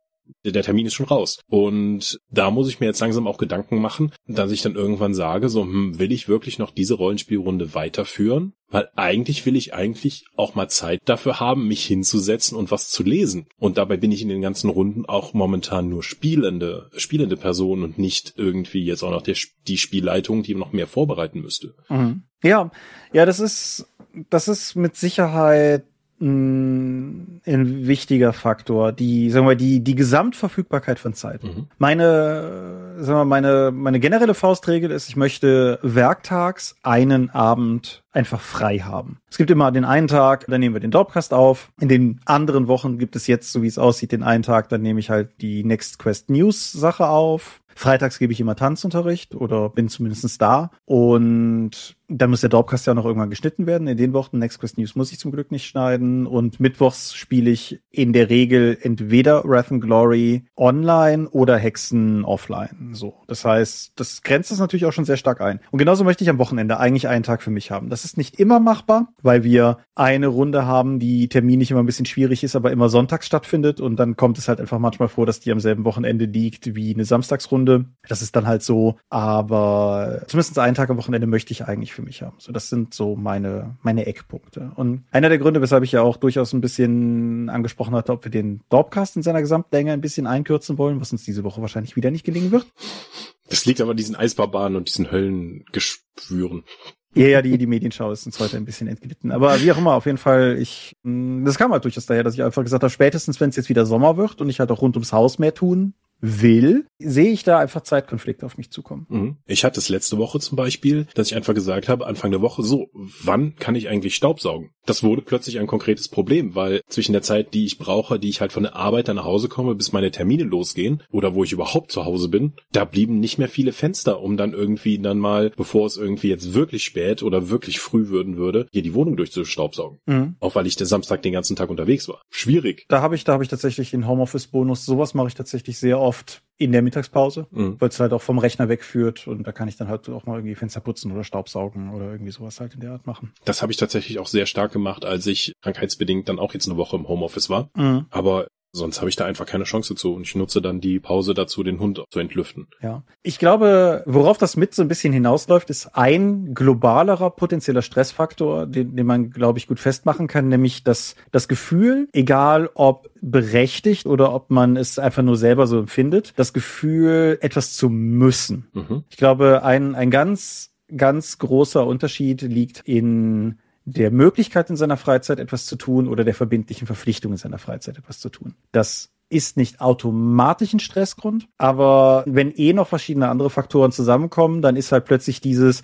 der Termin ist schon raus. Und da muss ich mir jetzt langsam auch Gedanken machen, dass ich dann irgendwann sage, so, hm, will ich wirklich noch diese Rollenspielrunde weiterführen? Weil eigentlich will ich eigentlich auch mal Zeit dafür haben, mich hinzusetzen und was zu lesen. Und dabei bin ich in den ganzen Runden auch momentan nur spielende, spielende Person und nicht irgendwie jetzt auch noch der, die Spielleitung, die noch mehr vorbereiten müsste. Mhm. Ja, ja, das ist, das ist mit Sicherheit ein wichtiger Faktor, die, sagen wir, die, die Gesamtverfügbarkeit von Zeit. Mhm. Meine, sagen wir, meine, meine generelle Faustregel ist, ich möchte werktags einen Abend einfach frei haben. Es gibt immer den einen Tag, dann nehmen wir den Dropcast auf. In den anderen Wochen gibt es jetzt, so wie es aussieht, den einen Tag, dann nehme ich halt die Next Quest News Sache auf. Freitags gebe ich immer Tanzunterricht oder bin zumindestens da. Und dann muss der Dorpcast ja noch irgendwann geschnitten werden. In den Wochen Next Quest News muss ich zum Glück nicht schneiden. Und mittwochs spiele ich in der Regel entweder Wrath and Glory online oder Hexen offline. So. Das heißt, das grenzt das natürlich auch schon sehr stark ein. Und genauso möchte ich am Wochenende eigentlich einen Tag für mich haben. Das ist nicht immer machbar, weil wir eine Runde haben, die terminlich immer ein bisschen schwierig ist, aber immer sonntags stattfindet. Und dann kommt es halt einfach manchmal vor, dass die am selben Wochenende liegt wie eine Samstagsrunde. Das ist dann halt so. Aber zumindest einen Tag am Wochenende möchte ich eigentlich für mich haben. So, das sind so meine, meine Eckpunkte. Und einer der Gründe, weshalb ich ja auch durchaus ein bisschen angesprochen hatte, ob wir den Dorpcast in seiner Gesamtlänge ein bisschen einkürzen wollen, was uns diese Woche wahrscheinlich wieder nicht gelingen wird. Das liegt aber an diesen Eisbarbaren und diesen Höllengeschwüren. Ja, ja, die, die Medienschau ist uns heute ein bisschen entglitten. Aber wie auch immer, auf jeden Fall, ich, das kam halt durchaus daher, dass ich einfach gesagt habe, spätestens wenn es jetzt wieder Sommer wird und ich halt auch rund ums Haus mehr tun will, sehe ich da einfach Zeitkonflikte auf mich zukommen. Mhm. Ich hatte es letzte Woche zum Beispiel, dass ich einfach gesagt habe, Anfang der Woche, so, wann kann ich eigentlich Staubsaugen? Das wurde plötzlich ein konkretes Problem, weil zwischen der Zeit, die ich brauche, die ich halt von der Arbeit dann nach Hause komme, bis meine Termine losgehen oder wo ich überhaupt zu Hause bin, da blieben nicht mehr viele Fenster, um dann irgendwie dann mal, bevor es irgendwie jetzt wirklich spät oder wirklich früh würden würde, hier die Wohnung durchzustaubsaugen. Mhm. Auch weil ich der Samstag den ganzen Tag unterwegs war. Schwierig. Da habe ich, da habe ich tatsächlich den Homeoffice-Bonus. Sowas mache ich tatsächlich sehr oft in der Mittagspause, mhm. weil es halt auch vom Rechner wegführt und da kann ich dann halt auch mal irgendwie Fenster putzen oder Staubsaugen oder irgendwie sowas halt in der Art machen. Das habe ich tatsächlich auch sehr stark gemacht, als ich krankheitsbedingt dann auch jetzt eine Woche im Homeoffice war. Mhm. Aber Sonst habe ich da einfach keine Chance zu und ich nutze dann die Pause dazu, den Hund zu entlüften. Ja. Ich glaube, worauf das mit so ein bisschen hinausläuft, ist ein globalerer potenzieller Stressfaktor, den, den man, glaube ich, gut festmachen kann, nämlich das, das Gefühl, egal ob berechtigt oder ob man es einfach nur selber so empfindet, das Gefühl, etwas zu müssen. Mhm. Ich glaube, ein, ein ganz, ganz großer Unterschied liegt in der Möglichkeit in seiner Freizeit etwas zu tun oder der verbindlichen Verpflichtung in seiner Freizeit etwas zu tun. Das ist nicht automatisch ein Stressgrund, aber wenn eh noch verschiedene andere Faktoren zusammenkommen, dann ist halt plötzlich dieses,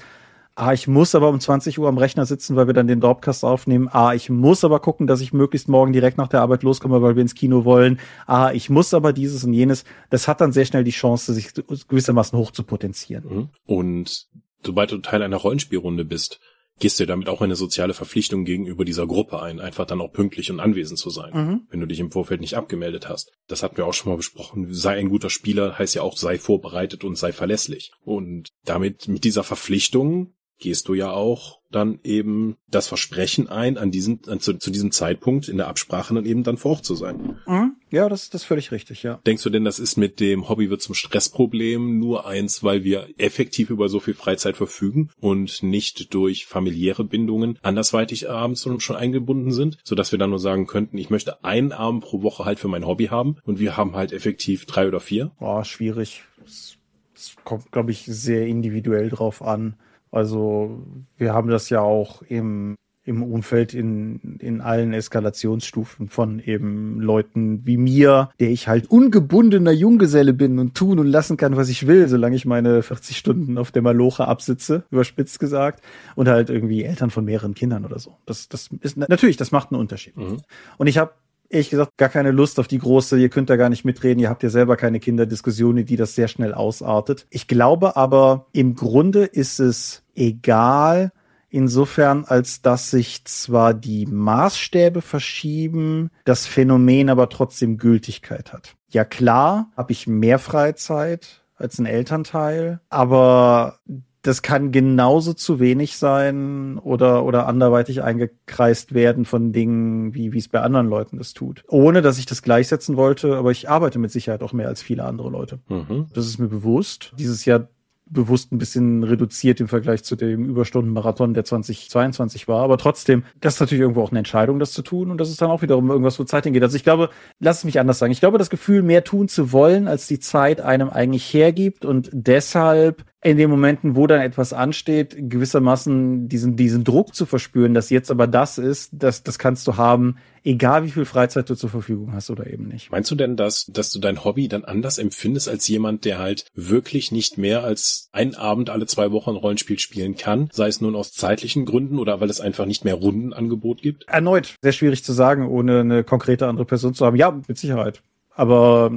ah, ich muss aber um 20 Uhr am Rechner sitzen, weil wir dann den Dropcast aufnehmen. Ah, ich muss aber gucken, dass ich möglichst morgen direkt nach der Arbeit loskomme, weil wir ins Kino wollen. Ah, ich muss aber dieses und jenes. Das hat dann sehr schnell die Chance, sich gewissermaßen hoch zu potenzieren. Mhm. Und sobald du Teil einer Rollenspielrunde bist, gehst du damit auch eine soziale Verpflichtung gegenüber dieser Gruppe ein, einfach dann auch pünktlich und anwesend zu sein, mhm. wenn du dich im Vorfeld nicht abgemeldet hast. Das hatten wir auch schon mal besprochen. Sei ein guter Spieler heißt ja auch, sei vorbereitet und sei verlässlich. Und damit, mit dieser Verpflichtung gehst du ja auch dann eben das Versprechen ein, an diesem, an, zu, zu, diesem Zeitpunkt in der Absprache dann eben dann vor Ort zu sein. Mhm. Ja, das, das ist völlig richtig, ja. Denkst du denn, das ist mit dem Hobby wird zum Stressproblem nur eins, weil wir effektiv über so viel Freizeit verfügen und nicht durch familiäre Bindungen andersweitig abends schon eingebunden sind, sodass wir dann nur sagen könnten, ich möchte einen Abend pro Woche halt für mein Hobby haben und wir haben halt effektiv drei oder vier? Boah, schwierig. Es kommt, glaube ich, sehr individuell drauf an also wir haben das ja auch im, im Umfeld in, in allen Eskalationsstufen von eben Leuten wie mir, der ich halt ungebundener Junggeselle bin und tun und lassen kann, was ich will, solange ich meine 40 Stunden auf der Maloche absitze, überspitzt gesagt, und halt irgendwie Eltern von mehreren Kindern oder so. Das, das ist natürlich, das macht einen Unterschied. Mhm. Und ich habe ehrlich gesagt gar keine Lust auf die große, ihr könnt da gar nicht mitreden, ihr habt ja selber keine Kinderdiskussionen, die das sehr schnell ausartet. Ich glaube aber, im Grunde ist es egal, insofern als dass sich zwar die Maßstäbe verschieben, das Phänomen aber trotzdem Gültigkeit hat. Ja klar, habe ich mehr Freizeit als ein Elternteil, aber das kann genauso zu wenig sein oder, oder anderweitig eingekreist werden von Dingen, wie, wie es bei anderen Leuten das tut. Ohne, dass ich das gleichsetzen wollte, aber ich arbeite mit Sicherheit auch mehr als viele andere Leute. Mhm. Das ist mir bewusst. Dieses Jahr bewusst ein bisschen reduziert im Vergleich zu dem Überstundenmarathon, der 2022 war. Aber trotzdem, das ist natürlich irgendwo auch eine Entscheidung, das zu tun. Und das ist dann auch wiederum irgendwas, wo Zeit hingeht. Also ich glaube, lass es mich anders sagen. Ich glaube, das Gefühl, mehr tun zu wollen, als die Zeit einem eigentlich hergibt und deshalb in den Momenten, wo dann etwas ansteht, gewissermaßen diesen, diesen Druck zu verspüren, dass jetzt aber das ist, das, das kannst du haben, egal wie viel Freizeit du zur Verfügung hast oder eben nicht. Meinst du denn, dass, dass du dein Hobby dann anders empfindest als jemand, der halt wirklich nicht mehr als einen Abend alle zwei Wochen ein Rollenspiel spielen kann, sei es nun aus zeitlichen Gründen oder weil es einfach nicht mehr Rundenangebot gibt? Erneut, sehr schwierig zu sagen, ohne eine konkrete andere Person zu haben. Ja, mit Sicherheit. Aber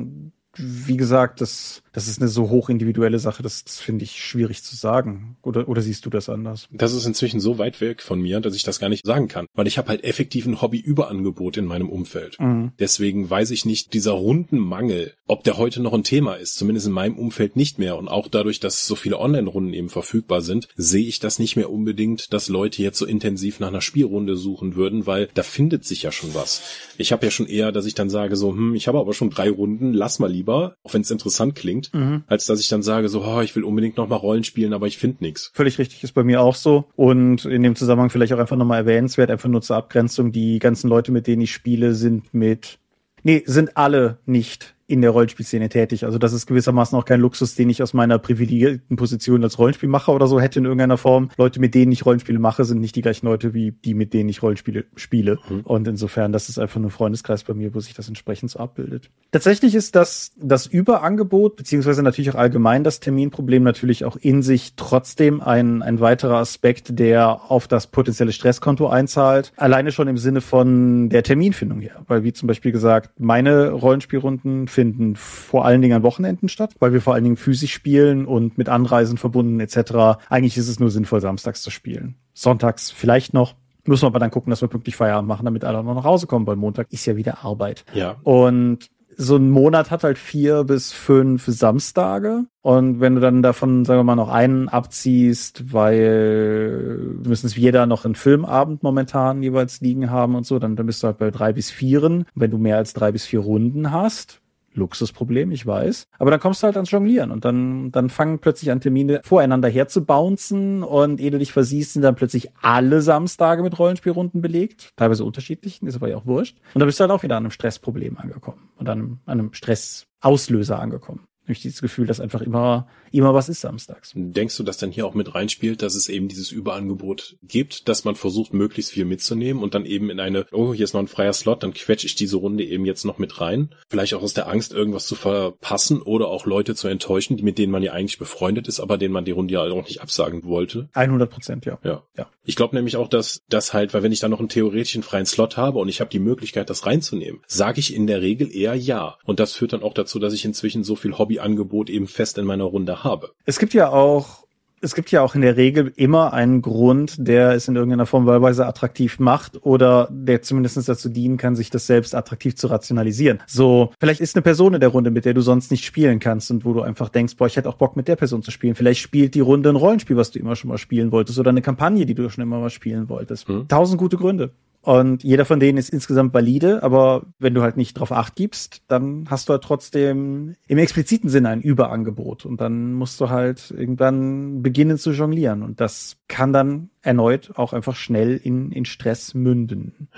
wie gesagt, das, das ist eine so hoch individuelle Sache, das, das finde ich schwierig zu sagen. Oder, oder siehst du das anders? Das ist inzwischen so weit weg von mir, dass ich das gar nicht sagen kann. Weil ich habe halt effektiv ein Hobbyüberangebot in meinem Umfeld. Mhm. Deswegen weiß ich nicht, dieser runden Mangel, ob der heute noch ein Thema ist, zumindest in meinem Umfeld nicht mehr. Und auch dadurch, dass so viele Online-Runden eben verfügbar sind, sehe ich das nicht mehr unbedingt, dass Leute jetzt so intensiv nach einer Spielrunde suchen würden, weil da findet sich ja schon was. Ich habe ja schon eher, dass ich dann sage so, hm, ich habe aber schon drei Runden, lass mal lieber lieber, auch wenn es interessant klingt, mhm. als dass ich dann sage, so, oh, ich will unbedingt nochmal Rollen spielen, aber ich finde nichts. Völlig richtig, ist bei mir auch so. Und in dem Zusammenhang vielleicht auch einfach nochmal erwähnenswert, einfach nur zur Abgrenzung, die ganzen Leute, mit denen ich spiele, sind mit, nee, sind alle nicht in der Rollenspielszene tätig. Also das ist gewissermaßen auch kein Luxus, den ich aus meiner privilegierten Position als Rollenspielmacher oder so hätte in irgendeiner Form. Leute, mit denen ich Rollenspiele mache, sind nicht die gleichen Leute wie die, mit denen ich Rollenspiele spiele. Mhm. Und insofern, das ist einfach nur Freundeskreis bei mir, wo sich das entsprechend so abbildet. Tatsächlich ist das, das Überangebot, beziehungsweise natürlich auch allgemein das Terminproblem natürlich auch in sich trotzdem ein, ein weiterer Aspekt, der auf das potenzielle Stresskonto einzahlt. Alleine schon im Sinne von der Terminfindung her. Weil wie zum Beispiel gesagt, meine Rollenspielrunden finden finden vor allen Dingen an Wochenenden statt, weil wir vor allen Dingen physisch spielen und mit Anreisen verbunden etc. Eigentlich ist es nur sinnvoll, samstags zu spielen. Sonntags vielleicht noch, Müssen wir aber dann gucken, dass wir pünktlich Feierabend machen, damit alle noch nach Hause kommen, weil Montag ist ja wieder Arbeit. Ja. Und so ein Monat hat halt vier bis fünf Samstage. Und wenn du dann davon, sagen wir mal, noch einen abziehst, weil müssen es jeder noch einen Filmabend momentan jeweils liegen haben und so, dann, dann bist du halt bei drei bis vieren. Wenn du mehr als drei bis vier Runden hast, Luxusproblem, ich weiß. Aber dann kommst du halt ans Jonglieren und dann, dann fangen plötzlich an Termine voreinander her zu bouncen und ehe du dich versiehst, sind dann plötzlich alle Samstage mit Rollenspielrunden belegt. Teilweise unterschiedlichen, ist aber ja auch wurscht. Und da bist du halt auch wieder an einem Stressproblem angekommen und an einem, an einem Stressauslöser angekommen durch dieses Gefühl, dass einfach immer, immer was ist samstags. Denkst du, dass dann hier auch mit reinspielt, dass es eben dieses Überangebot gibt, dass man versucht, möglichst viel mitzunehmen und dann eben in eine, oh, hier ist noch ein freier Slot, dann quetsche ich diese Runde eben jetzt noch mit rein. Vielleicht auch aus der Angst, irgendwas zu verpassen oder auch Leute zu enttäuschen, mit denen man ja eigentlich befreundet ist, aber denen man die Runde ja auch nicht absagen wollte. 100 Prozent, ja. Ja. ja. Ich glaube nämlich auch, dass das halt, weil wenn ich dann noch einen theoretischen freien Slot habe und ich habe die Möglichkeit, das reinzunehmen, sage ich in der Regel eher ja. Und das führt dann auch dazu, dass ich inzwischen so viel Hobbyangebot eben fest in meiner Runde habe. Es gibt ja auch es gibt ja auch in der Regel immer einen Grund, der es in irgendeiner Form wahlweise attraktiv macht oder der zumindest dazu dienen kann, sich das selbst attraktiv zu rationalisieren. So, vielleicht ist eine Person in der Runde, mit der du sonst nicht spielen kannst und wo du einfach denkst, boah, ich hätte auch Bock mit der Person zu spielen. Vielleicht spielt die Runde ein Rollenspiel, was du immer schon mal spielen wolltest oder eine Kampagne, die du schon immer mal spielen wolltest. Hm. Tausend gute Gründe. Und jeder von denen ist insgesamt valide, aber wenn du halt nicht drauf acht gibst, dann hast du halt trotzdem im expliziten Sinne ein Überangebot. Und dann musst du halt irgendwann beginnen zu jonglieren. Und das kann dann erneut auch einfach schnell in, in Stress münden.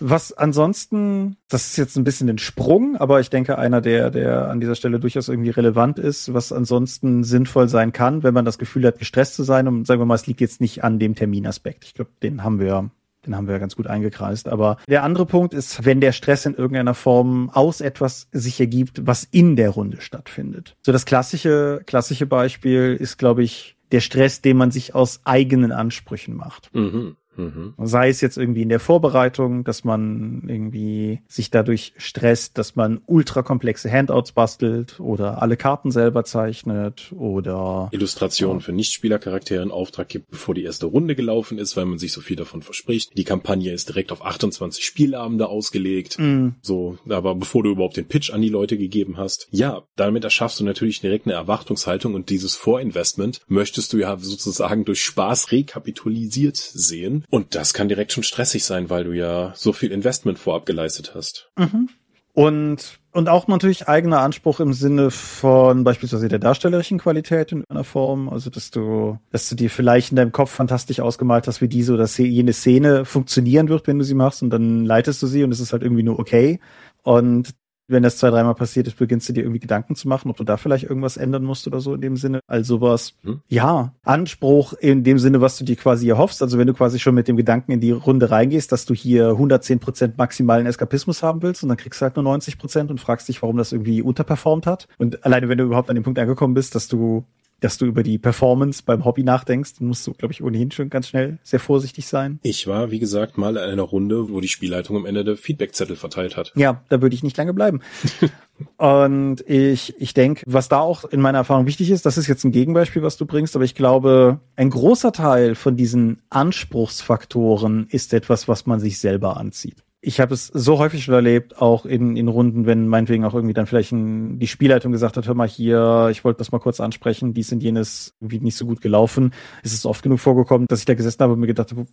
Was ansonsten, das ist jetzt ein bisschen ein Sprung, aber ich denke einer, der, der an dieser Stelle durchaus irgendwie relevant ist, was ansonsten sinnvoll sein kann, wenn man das Gefühl hat, gestresst zu sein. Und sagen wir mal, es liegt jetzt nicht an dem Terminaspekt. Ich glaube, den haben wir den haben wir ja ganz gut eingekreist. Aber der andere Punkt ist, wenn der Stress in irgendeiner Form aus etwas sich ergibt, was in der Runde stattfindet. So das klassische, klassische Beispiel ist, glaube ich, der Stress, den man sich aus eigenen Ansprüchen macht. Mhm. Mhm. Sei es jetzt irgendwie in der Vorbereitung, dass man irgendwie sich dadurch stresst, dass man ultrakomplexe Handouts bastelt oder alle Karten selber zeichnet oder Illustrationen für Nichtspielercharaktere in Auftrag gibt, bevor die erste Runde gelaufen ist, weil man sich so viel davon verspricht. Die Kampagne ist direkt auf 28 Spielabende ausgelegt. Mhm. So, aber bevor du überhaupt den Pitch an die Leute gegeben hast. Ja, damit erschaffst du natürlich direkt eine Erwartungshaltung und dieses Vorinvestment möchtest du ja sozusagen durch Spaß rekapitulisiert sehen und das kann direkt schon stressig sein, weil du ja so viel Investment vorab geleistet hast. Mhm. Und, und auch natürlich eigener Anspruch im Sinne von beispielsweise der darstellerischen Qualität in einer Form. Also, dass du, dass du dir vielleicht in deinem Kopf fantastisch ausgemalt hast, wie diese oder jene Szene funktionieren wird, wenn du sie machst und dann leitest du sie und es ist halt irgendwie nur okay. Und wenn das zwei, dreimal passiert ist, beginnst du dir irgendwie Gedanken zu machen, ob du da vielleicht irgendwas ändern musst oder so in dem Sinne. Also sowas. Hm. Ja, Anspruch in dem Sinne, was du dir quasi erhoffst. Also wenn du quasi schon mit dem Gedanken in die Runde reingehst, dass du hier 110 Prozent maximalen Eskapismus haben willst und dann kriegst du halt nur 90 Prozent und fragst dich, warum das irgendwie unterperformt hat. Und alleine wenn du überhaupt an dem Punkt angekommen bist, dass du dass du über die Performance beim Hobby nachdenkst, musst du, glaube ich, ohnehin schon ganz schnell sehr vorsichtig sein. Ich war, wie gesagt, mal in einer Runde, wo die Spielleitung am Ende der Feedbackzettel verteilt hat. Ja, da würde ich nicht lange bleiben. Und ich, ich denke, was da auch in meiner Erfahrung wichtig ist, das ist jetzt ein Gegenbeispiel, was du bringst, aber ich glaube, ein großer Teil von diesen Anspruchsfaktoren ist etwas, was man sich selber anzieht ich habe es so häufig schon erlebt, auch in, in Runden, wenn meinetwegen auch irgendwie dann vielleicht ein, die Spielleitung gesagt hat, hör mal hier, ich wollte das mal kurz ansprechen, dies und jenes irgendwie nicht so gut gelaufen. Es ist oft genug vorgekommen, dass ich da gesessen habe und mir gedacht habe,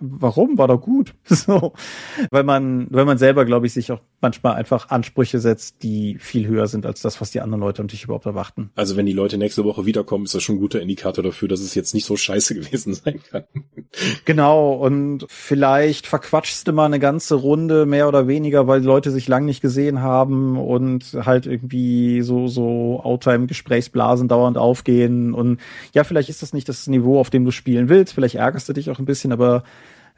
warum? War doch gut. so. Weil man, weil man selber, glaube ich, sich auch manchmal einfach Ansprüche setzt, die viel höher sind als das, was die anderen Leute natürlich überhaupt erwarten. Also wenn die Leute nächste Woche wiederkommen, ist das schon ein guter Indikator dafür, dass es jetzt nicht so scheiße gewesen sein kann. Genau, und vielleicht verquatschst du mal eine ganze Runde mehr oder weniger, weil die Leute sich lang nicht gesehen haben und halt irgendwie so, so Outtime-Gesprächsblasen dauernd aufgehen. Und ja, vielleicht ist das nicht das Niveau, auf dem du spielen willst. Vielleicht ärgerst du dich auch ein bisschen, aber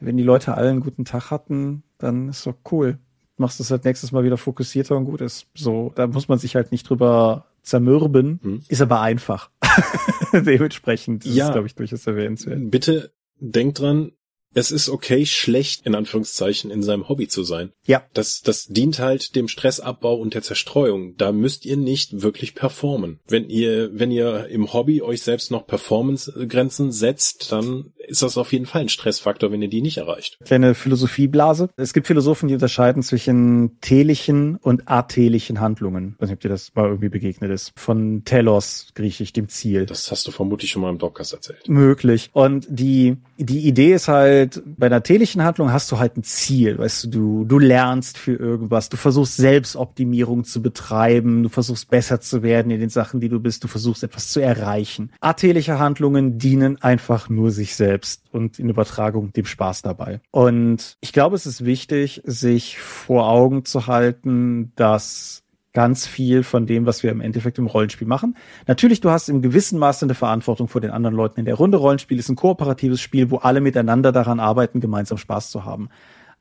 wenn die Leute alle einen guten Tag hatten, dann ist doch cool. Machst es halt nächstes Mal wieder fokussierter und gut ist. So, da muss man sich halt nicht drüber zermürben. Hm. Ist aber einfach. Dementsprechend ist ja, glaube ich, durchaus erwähnenswert. Bitte denkt dran, es ist okay, schlecht in Anführungszeichen in seinem Hobby zu sein. Ja. Das, das dient halt dem Stressabbau und der Zerstreuung. Da müsst ihr nicht wirklich performen. Wenn ihr, wenn ihr im Hobby euch selbst noch Performance-Grenzen setzt, dann ist das auf jeden Fall ein Stressfaktor, wenn ihr die nicht erreicht. Kleine Philosophieblase. Es gibt Philosophen, die unterscheiden zwischen telichen und atelischen Handlungen. Ich weiß nicht, ob dir das mal irgendwie begegnet ist. Von Telos, griechisch, dem Ziel. Das hast du vermutlich schon mal im Dockcast erzählt. Möglich. Und die, die Idee ist halt, bei einer telischen Handlung hast du halt ein Ziel. Weißt du, du, du lernst für irgendwas. Du versuchst Selbstoptimierung zu betreiben. Du versuchst besser zu werden in den Sachen, die du bist. Du versuchst etwas zu erreichen. Atelische Handlungen dienen einfach nur sich selbst und in Übertragung dem Spaß dabei. Und ich glaube, es ist wichtig, sich vor Augen zu halten, dass ganz viel von dem, was wir im Endeffekt im Rollenspiel machen. Natürlich, du hast im gewissen Maße eine Verantwortung vor den anderen Leuten in der Runde. Rollenspiel ist ein kooperatives Spiel, wo alle miteinander daran arbeiten, gemeinsam Spaß zu haben.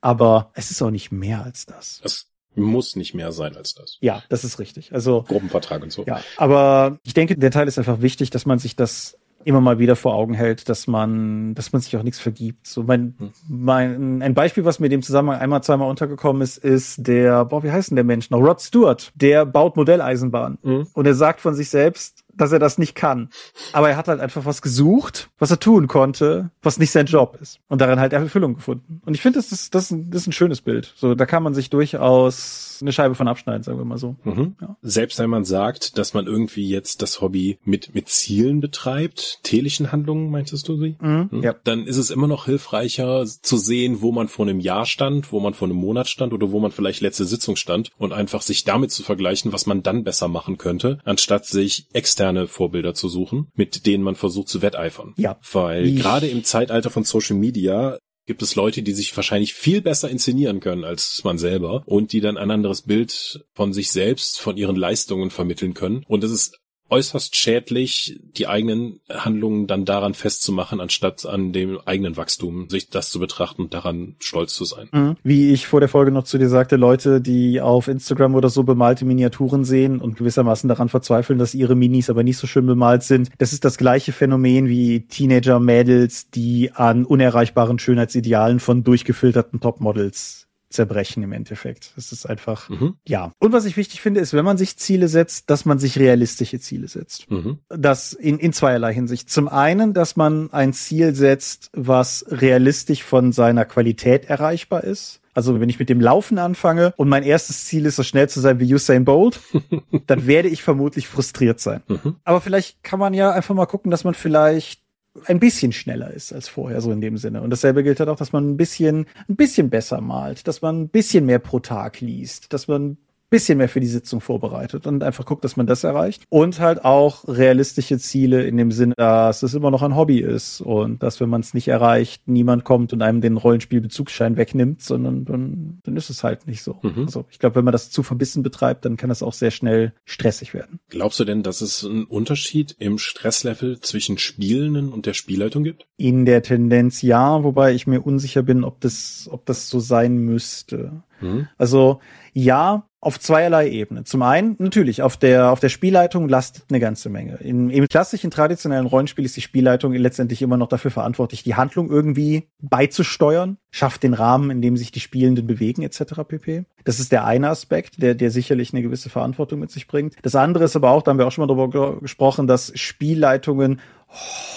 Aber es ist auch nicht mehr als das. Das muss nicht mehr sein als das. Ja, das ist richtig. Also Gruppenvertrag und so. Ja, aber ich denke, der Teil ist einfach wichtig, dass man sich das immer mal wieder vor Augen hält, dass man, dass man sich auch nichts vergibt. So mein, hm. mein, ein Beispiel, was mir in dem Zusammenhang einmal, zweimal untergekommen ist, ist der, boah, wie heißt denn der Mensch noch? Rod Stewart. Der baut Modelleisenbahn. Mhm. Und er sagt von sich selbst, dass er das nicht kann. Aber er hat halt einfach was gesucht, was er tun konnte, was nicht sein Job ist. Und darin halt Erfüllung gefunden. Und ich finde, das ist, das, ist ein, schönes Bild. So, da kann man sich durchaus eine Scheibe von abschneiden, sagen wir mal so. Mhm. Ja. Selbst wenn man sagt, dass man irgendwie jetzt das Hobby mit, mit Zielen betreibt, telichen Handlungen, meintest du sie? Mhm. Mhm. Ja. Dann ist es immer noch hilfreicher zu sehen, wo man vor einem Jahr stand, wo man vor einem Monat stand oder wo man vielleicht letzte Sitzung stand und einfach sich damit zu vergleichen, was man dann besser machen könnte, anstatt sich extern externe Vorbilder zu suchen, mit denen man versucht zu wetteifern. Ja. Weil gerade im Zeitalter von Social Media gibt es Leute, die sich wahrscheinlich viel besser inszenieren können als man selber und die dann ein anderes Bild von sich selbst, von ihren Leistungen vermitteln können. Und es ist äußerst schädlich, die eigenen Handlungen dann daran festzumachen, anstatt an dem eigenen Wachstum, sich das zu betrachten und daran stolz zu sein. Mhm. Wie ich vor der Folge noch zu dir sagte, Leute, die auf Instagram oder so bemalte Miniaturen sehen und gewissermaßen daran verzweifeln, dass ihre Minis aber nicht so schön bemalt sind, das ist das gleiche Phänomen wie Teenager-Mädels, die an unerreichbaren Schönheitsidealen von durchgefilterten Topmodels zerbrechen im Endeffekt. Das ist einfach, mhm. ja. Und was ich wichtig finde, ist, wenn man sich Ziele setzt, dass man sich realistische Ziele setzt. Mhm. Das in, in zweierlei Hinsicht. Zum einen, dass man ein Ziel setzt, was realistisch von seiner Qualität erreichbar ist. Also wenn ich mit dem Laufen anfange und mein erstes Ziel ist, so schnell zu sein wie Usain Bolt, dann werde ich vermutlich frustriert sein. Mhm. Aber vielleicht kann man ja einfach mal gucken, dass man vielleicht ein bisschen schneller ist als vorher, so in dem Sinne. Und dasselbe gilt halt auch, dass man ein bisschen, ein bisschen besser malt, dass man ein bisschen mehr pro Tag liest, dass man bisschen mehr für die Sitzung vorbereitet und einfach guckt, dass man das erreicht. Und halt auch realistische Ziele in dem Sinne, dass es immer noch ein Hobby ist und dass, wenn man es nicht erreicht, niemand kommt und einem den Rollenspielbezugsschein wegnimmt, sondern dann, dann ist es halt nicht so. Mhm. Also ich glaube, wenn man das zu verbissen betreibt, dann kann das auch sehr schnell stressig werden. Glaubst du denn, dass es einen Unterschied im Stresslevel zwischen Spielenden und der Spielleitung gibt? In der Tendenz ja, wobei ich mir unsicher bin, ob das, ob das so sein müsste. Mhm. Also ja, auf zweierlei Ebene. Zum einen, natürlich, auf der, auf der Spielleitung lastet eine ganze Menge. In, Im klassischen, traditionellen Rollenspiel ist die Spielleitung letztendlich immer noch dafür verantwortlich, die Handlung irgendwie beizusteuern, schafft den Rahmen, in dem sich die Spielenden bewegen, etc. pp. Das ist der eine Aspekt, der, der sicherlich eine gewisse Verantwortung mit sich bringt. Das andere ist aber auch, da haben wir auch schon mal drüber gesprochen, dass Spielleitungen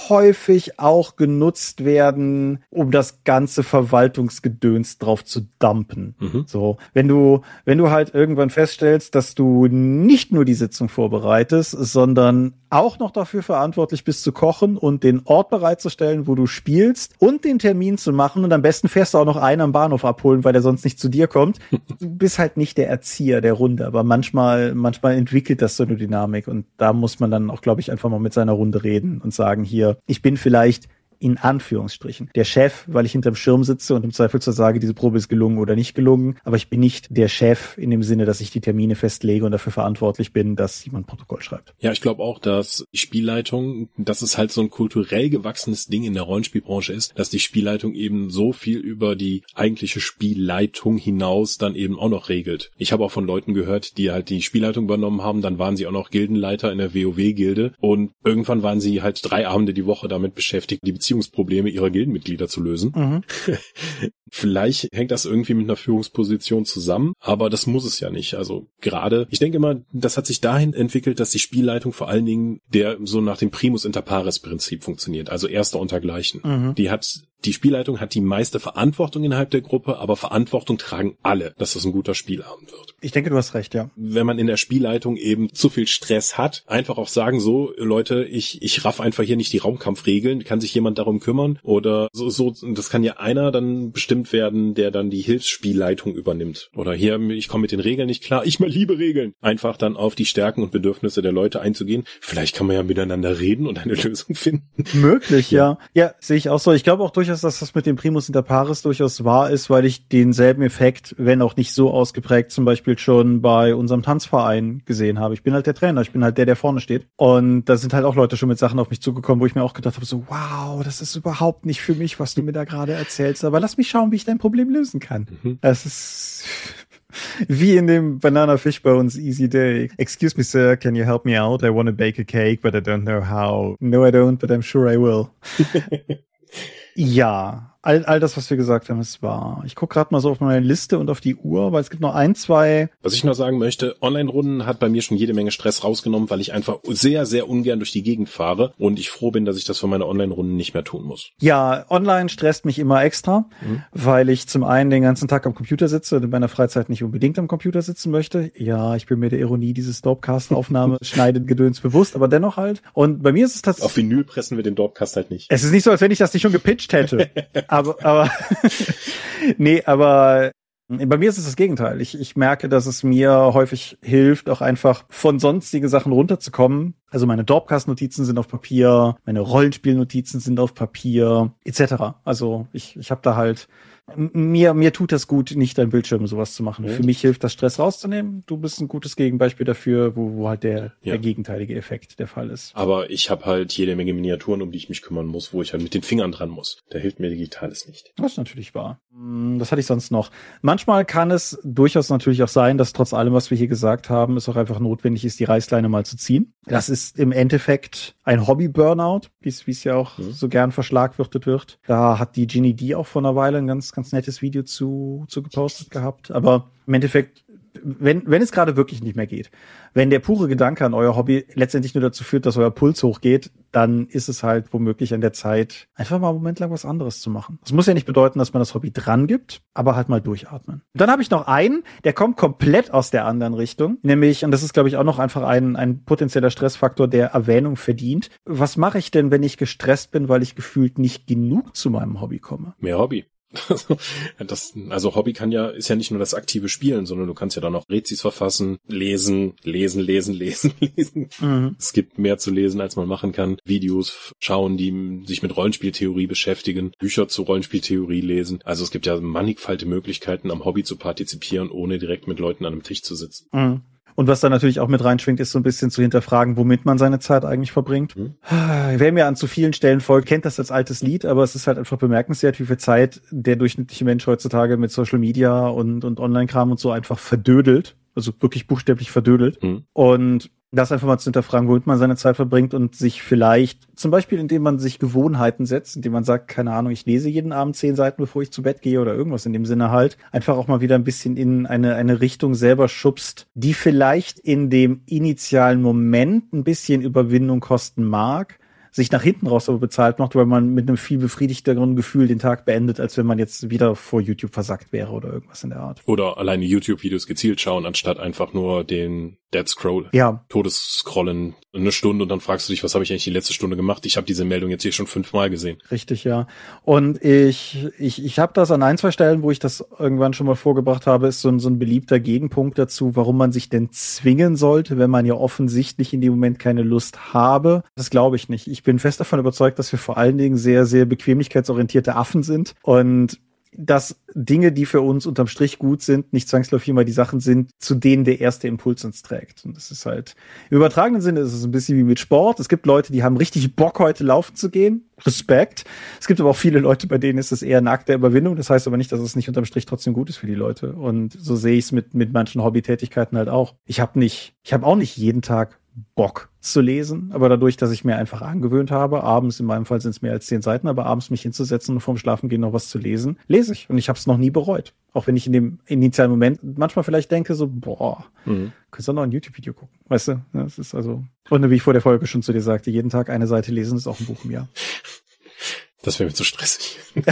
häufig auch genutzt werden, um das ganze Verwaltungsgedöns drauf zu dumpen. Mhm. So, wenn du, wenn du halt irgendwann feststellst, dass du nicht nur die Sitzung vorbereitest, sondern auch noch dafür verantwortlich bist zu kochen und den Ort bereitzustellen, wo du spielst und den Termin zu machen und am besten fährst du auch noch einen am Bahnhof abholen, weil der sonst nicht zu dir kommt. Du bist halt nicht der Erzieher der Runde, aber manchmal, manchmal entwickelt das so eine Dynamik und da muss man dann auch, glaube ich, einfach mal mit seiner Runde reden und sagen hier, ich bin vielleicht in Anführungsstrichen der Chef, weil ich hinterm Schirm sitze und im Zweifel zur sage, diese Probe ist gelungen oder nicht gelungen. Aber ich bin nicht der Chef in dem Sinne, dass ich die Termine festlege und dafür verantwortlich bin, dass jemand Protokoll schreibt. Ja, ich glaube auch, dass die Spielleitung, dass es halt so ein kulturell gewachsenes Ding in der Rollenspielbranche ist, dass die Spielleitung eben so viel über die eigentliche Spielleitung hinaus dann eben auch noch regelt. Ich habe auch von Leuten gehört, die halt die Spielleitung übernommen haben, dann waren sie auch noch Gildenleiter in der WoW-Gilde und irgendwann waren sie halt drei Abende die Woche damit beschäftigt, die Beziehung Beziehungsprobleme ihrer Gildenmitglieder zu lösen. Mhm. Vielleicht hängt das irgendwie mit einer Führungsposition zusammen, aber das muss es ja nicht. Also gerade, ich denke mal, das hat sich dahin entwickelt, dass die Spielleitung vor allen Dingen der so nach dem Primus inter pares Prinzip funktioniert, also erster untergleichen. Mhm. Die hat die Spielleitung hat die meiste Verantwortung innerhalb der Gruppe, aber Verantwortung tragen alle, dass das ein guter Spielabend wird. Ich denke, du hast recht, ja. Wenn man in der Spielleitung eben zu viel Stress hat, einfach auch sagen, so, Leute, ich, ich raff einfach hier nicht die Raumkampfregeln, kann sich jemand darum kümmern? Oder so, so, das kann ja einer dann bestimmt werden, der dann die Hilfsspielleitung übernimmt. Oder hier, ich komme mit den Regeln nicht klar, ich mal liebe Regeln. Einfach dann auf die Stärken und Bedürfnisse der Leute einzugehen. Vielleicht kann man ja miteinander reden und eine Lösung finden. Möglich, ja. Ja, ja sehe ich auch so. Ich glaube auch durchaus, dass das mit dem Primus inter pares durchaus wahr ist, weil ich denselben Effekt, wenn auch nicht so ausgeprägt, zum Beispiel schon bei unserem Tanzverein gesehen habe. Ich bin halt der Trainer, ich bin halt der, der vorne steht. Und da sind halt auch Leute schon mit Sachen auf mich zugekommen, wo ich mir auch gedacht habe, so, wow, das ist überhaupt nicht für mich, was du mir da gerade erzählst. Aber lass mich schauen, wie ich dein Problem lösen kann. Mhm. Es ist wie in dem Banana Fish Bones Easy Day. Excuse me, sir, can you help me out? I want to bake a cake, but I don't know how. No, I don't, but I'm sure I will. ja, all, all das, was wir gesagt haben, ist wahr. Ich gucke gerade mal so auf meine Liste und auf die Uhr, weil es gibt noch ein, zwei. Was ich noch sagen möchte, Online-Runden hat bei mir schon jede Menge Stress rausgenommen, weil ich einfach sehr, sehr ungern durch die Gegend fahre und ich froh bin, dass ich das für meine Online-Runden nicht mehr tun muss. Ja, online stresst mich immer extra, mhm. weil ich zum einen den ganzen Tag am Computer sitze und in meiner Freizeit nicht unbedingt am Computer sitzen möchte. Ja, ich bin mir der Ironie dieses Dopecast-Aufnahme schneidet Gedöns bewusst, aber dennoch halt. Und bei mir ist es tatsächlich. Auf Vinyl pressen wir den Dopecast halt nicht. Es ist nicht so, als wenn ich das nicht schon gepitcht hätte. aber, aber, nee, aber bei mir ist es das Gegenteil. Ich, ich merke, dass es mir häufig hilft, auch einfach von sonstigen Sachen runterzukommen. Also meine Dorpcast-Notizen sind auf Papier, meine Rollenspielnotizen sind auf Papier, etc. Also ich, ich habe da halt mir, mir tut das gut, nicht dein Bildschirm sowas zu machen. Ja. Für mich hilft das Stress rauszunehmen. Du bist ein gutes Gegenbeispiel dafür, wo, wo halt der, ja. der gegenteilige Effekt der Fall ist. Aber ich habe halt jede Menge Miniaturen, um die ich mich kümmern muss, wo ich halt mit den Fingern dran muss. Da hilft mir Digitales nicht. Das ist natürlich wahr. Hm, das hatte ich sonst noch. Manchmal kann es durchaus natürlich auch sein, dass trotz allem, was wir hier gesagt haben, es auch einfach notwendig ist, die Reißleine mal zu ziehen. Das ist im Endeffekt ein Hobby-Burnout, wie es ja auch mhm. so gern verschlagwürtet wird. Da hat die Ginny D auch vor einer Weile ein ganz, ganz nettes Video zu, zu gepostet gehabt. Aber im Endeffekt wenn, wenn es gerade wirklich nicht mehr geht, wenn der pure Gedanke an euer Hobby letztendlich nur dazu führt, dass euer Puls hochgeht, dann ist es halt womöglich an der Zeit, einfach mal einen Moment lang was anderes zu machen. Das muss ja nicht bedeuten, dass man das Hobby dran gibt, aber halt mal durchatmen. dann habe ich noch einen, der kommt komplett aus der anderen Richtung, nämlich, und das ist, glaube ich, auch noch einfach ein, ein potenzieller Stressfaktor, der Erwähnung verdient. Was mache ich denn, wenn ich gestresst bin, weil ich gefühlt nicht genug zu meinem Hobby komme? Mehr Hobby. das, also Hobby kann ja, ist ja nicht nur das aktive Spielen, sondern du kannst ja dann auch Rezis verfassen, lesen, lesen, lesen, lesen, lesen. Mhm. Es gibt mehr zu lesen, als man machen kann. Videos schauen, die sich mit Rollenspieltheorie beschäftigen, Bücher zu Rollenspieltheorie lesen. Also es gibt ja mannigfalte Möglichkeiten, am Hobby zu partizipieren, ohne direkt mit Leuten an einem Tisch zu sitzen. Mhm. Und was da natürlich auch mit reinschwingt, ist so ein bisschen zu hinterfragen, womit man seine Zeit eigentlich verbringt. Mhm. Wer mir an zu vielen Stellen folgt, kennt das als altes Lied, aber es ist halt einfach bemerkenswert, wie viel Zeit der durchschnittliche Mensch heutzutage mit Social Media und, und Online-Kram und so einfach verdödelt. Also wirklich buchstäblich verdödelt. Mhm. Und das einfach mal zu hinterfragen, womit man seine Zeit verbringt und sich vielleicht, zum Beispiel indem man sich Gewohnheiten setzt, indem man sagt, keine Ahnung, ich lese jeden Abend zehn Seiten, bevor ich zu Bett gehe oder irgendwas in dem Sinne halt, einfach auch mal wieder ein bisschen in eine, eine Richtung selber schubst, die vielleicht in dem initialen Moment ein bisschen Überwindung kosten mag, sich nach hinten raus aber bezahlt macht, weil man mit einem viel befriedigteren Gefühl den Tag beendet, als wenn man jetzt wieder vor YouTube versackt wäre oder irgendwas in der Art. Oder alleine YouTube-Videos gezielt schauen, anstatt einfach nur den Dead Scroll. Ja. Todesscrollen eine Stunde und dann fragst du dich, was habe ich eigentlich die letzte Stunde gemacht? Ich habe diese Meldung jetzt hier schon fünfmal gesehen. Richtig, ja. Und ich, ich, ich habe das an ein, zwei Stellen, wo ich das irgendwann schon mal vorgebracht habe, ist so ein, so ein beliebter Gegenpunkt dazu, warum man sich denn zwingen sollte, wenn man ja offensichtlich in dem Moment keine Lust habe. Das glaube ich nicht. Ich bin fest davon überzeugt, dass wir vor allen Dingen sehr, sehr bequemlichkeitsorientierte Affen sind und dass Dinge, die für uns unterm Strich gut sind, nicht zwangsläufig immer die Sachen sind, zu denen der erste Impuls uns trägt. Und das ist halt, im übertragenen Sinne ist es ein bisschen wie mit Sport. Es gibt Leute, die haben richtig Bock, heute laufen zu gehen. Respekt. Es gibt aber auch viele Leute, bei denen ist es eher ein Akt der Überwindung. Das heißt aber nicht, dass es nicht unterm Strich trotzdem gut ist für die Leute. Und so sehe ich es mit, mit manchen Hobbytätigkeiten halt auch. Ich habe nicht, ich habe auch nicht jeden Tag Bock zu lesen, aber dadurch, dass ich mir einfach angewöhnt habe, abends, in meinem Fall sind es mehr als zehn Seiten, aber abends mich hinzusetzen und vorm Schlafengehen noch was zu lesen, lese ich. Und ich habe es noch nie bereut. Auch wenn ich in dem initialen Moment manchmal vielleicht denke, so, boah, mhm. könntest du noch ein YouTube-Video gucken. Weißt du? Das ist also. Und wie ich vor der Folge schon zu dir sagte, jeden Tag eine Seite lesen ist auch ein Buch im Jahr. Das wäre mir zu stressig.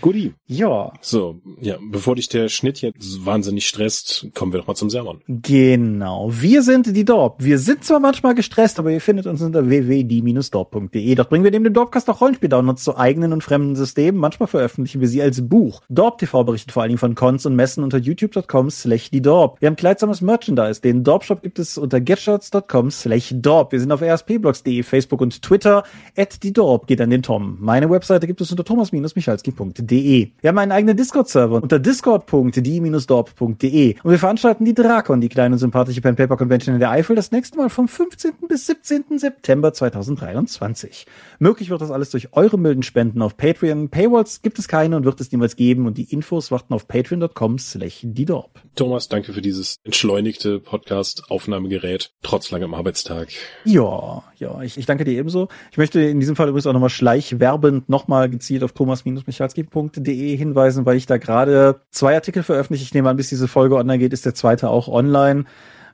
Guti. Ja. So, ja, bevor dich der Schnitt jetzt wahnsinnig stresst, kommen wir doch mal zum Sermon. Genau. Wir sind die Dorp. Wir sind zwar manchmal gestresst, aber ihr findet uns unter www.die-dorp.de. Dort bringen wir neben dem Dorpcast auch Rollenspiel-Downloads zu eigenen und fremden Systemen. Manchmal veröffentlichen wir sie als Buch. Dorp TV berichtet vor allen Dingen von Cons und Messen unter youtube.com slash die Dorp. Wir haben kleidsames Merchandise. Den Dorp-Shop gibt es unter getshots.com slash Dorp. Wir sind auf rspblogs.de, Facebook und Twitter. At die Dorp geht an den Tom. Meine Webseite gibt es unter thomas-michalski.de discord.de. Wir haben einen eigenen Discord-Server unter discord.die-dorp.de und wir veranstalten die Drakon, die kleine und sympathische Pen Paper Convention in der Eifel, das nächste Mal vom 15. bis 17. September 2023. Möglich wird das alles durch eure milden Spenden auf Patreon. Paywalls gibt es keine und wird es niemals geben und die Infos warten auf patreon.com slash die Dorp. Thomas, danke für dieses entschleunigte Podcast-Aufnahmegerät, trotz langem Arbeitstag. Ja, ja, ich, ich danke dir ebenso. Ich möchte in diesem Fall übrigens auch nochmal schleichwerbend nochmal gezielt auf thomas-michalski.de hinweisen, weil ich da gerade zwei Artikel veröffentliche. Ich nehme an, bis diese Folge online geht, ist der zweite auch online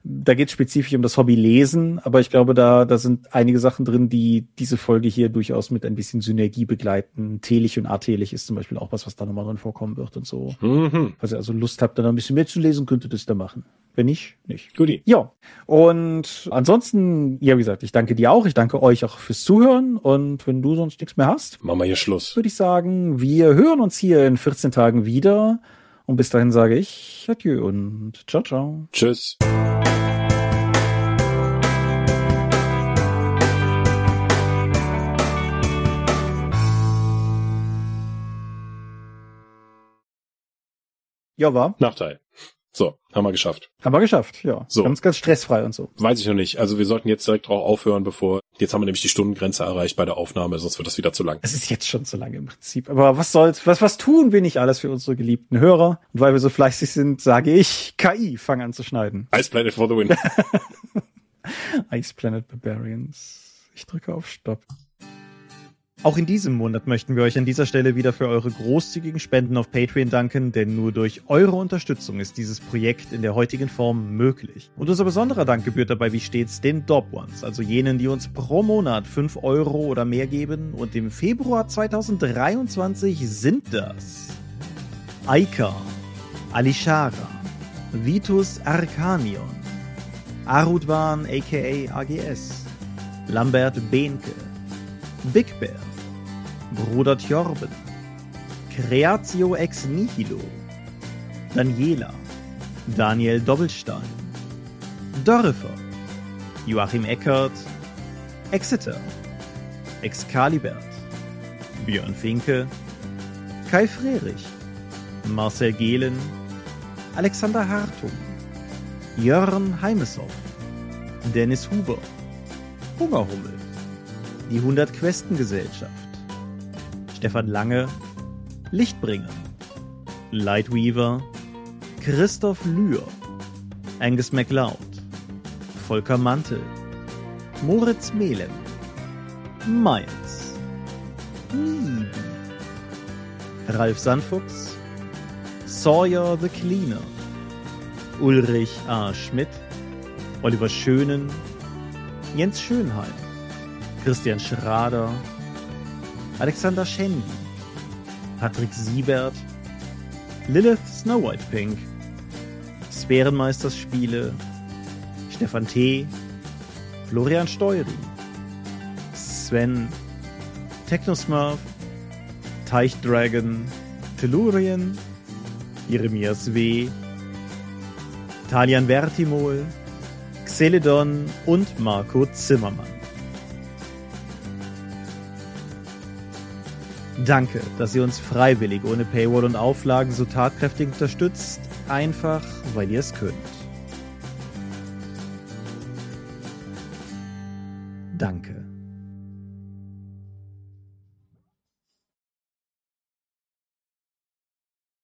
da geht es spezifisch um das Hobby Lesen, aber ich glaube, da, da sind einige Sachen drin, die diese Folge hier durchaus mit ein bisschen Synergie begleiten. Telig und artelig ist zum Beispiel auch was, was da nochmal drin vorkommen wird und so. Mhm. Falls ihr also Lust habt, dann ein bisschen mehr zu lesen, könnt ihr das da machen. Wenn nicht, nicht. Guti. Ja. Und ansonsten, ja, wie gesagt, ich danke dir auch. Ich danke euch auch fürs Zuhören. Und wenn du sonst nichts mehr hast, machen wir hier Schluss. Würde ich sagen, wir hören uns hier in 14 Tagen wieder. Und bis dahin sage ich Adieu und ciao, ciao. Tschüss. Ja, war. Nachteil. So, haben wir geschafft. Haben wir geschafft, ja. So. Ganz, ganz stressfrei und so. Weiß ich noch nicht. Also wir sollten jetzt direkt drauf aufhören, bevor, jetzt haben wir nämlich die Stundengrenze erreicht bei der Aufnahme, sonst wird das wieder zu lang. Es ist jetzt schon zu lang im Prinzip. Aber was soll's, was, was tun wir nicht alles für unsere geliebten Hörer? Und weil wir so fleißig sind, sage ich, KI, fang an zu schneiden. Ice Planet for the win. Ice Planet Barbarians. Ich drücke auf Stopp. Auch in diesem Monat möchten wir euch an dieser Stelle wieder für eure großzügigen Spenden auf Patreon danken, denn nur durch eure Unterstützung ist dieses Projekt in der heutigen Form möglich. Und unser besonderer Dank gebührt dabei wie stets den Dob Ones, also jenen, die uns pro Monat 5 Euro oder mehr geben. Und im Februar 2023 sind das Aika, Alishara, Vitus Arcanion, Arudwan aka AGS, Lambert Behnke, Big Bear, Bruder Tjorben, Creatio ex nihilo, Daniela, Daniel Doppelstein, Dörfer, Joachim Eckert, Exeter, Excalibert, Björn Finke, Kai Frerich, Marcel Gehlen, Alexander Hartung, Jörn Heimeshoff, Dennis Huber, Hungerhummel, die 100 Questen Gesellschaft, Stefan Lange, Lichtbringer, Lightweaver, Christoph Lühr, Angus MacLeod, Volker Mantel, Moritz Melem, Miles, Nieben, Ralf Sandfuchs, Sawyer the Cleaner, Ulrich A. Schmidt, Oliver Schönen, Jens Schönheim, Christian Schrader, Alexander Schendi, Patrick Siebert, Lilith Snow White Pink, Sphärenmeisters Spiele, Stefan T., Florian Steury, Sven, Technosmurf, Teichdragon, Tellurien, Jeremias W., Talian Vertimol, Xeledon und Marco Zimmermann. Danke, dass ihr uns freiwillig ohne Paywall und Auflagen so tatkräftig unterstützt, einfach weil ihr es könnt.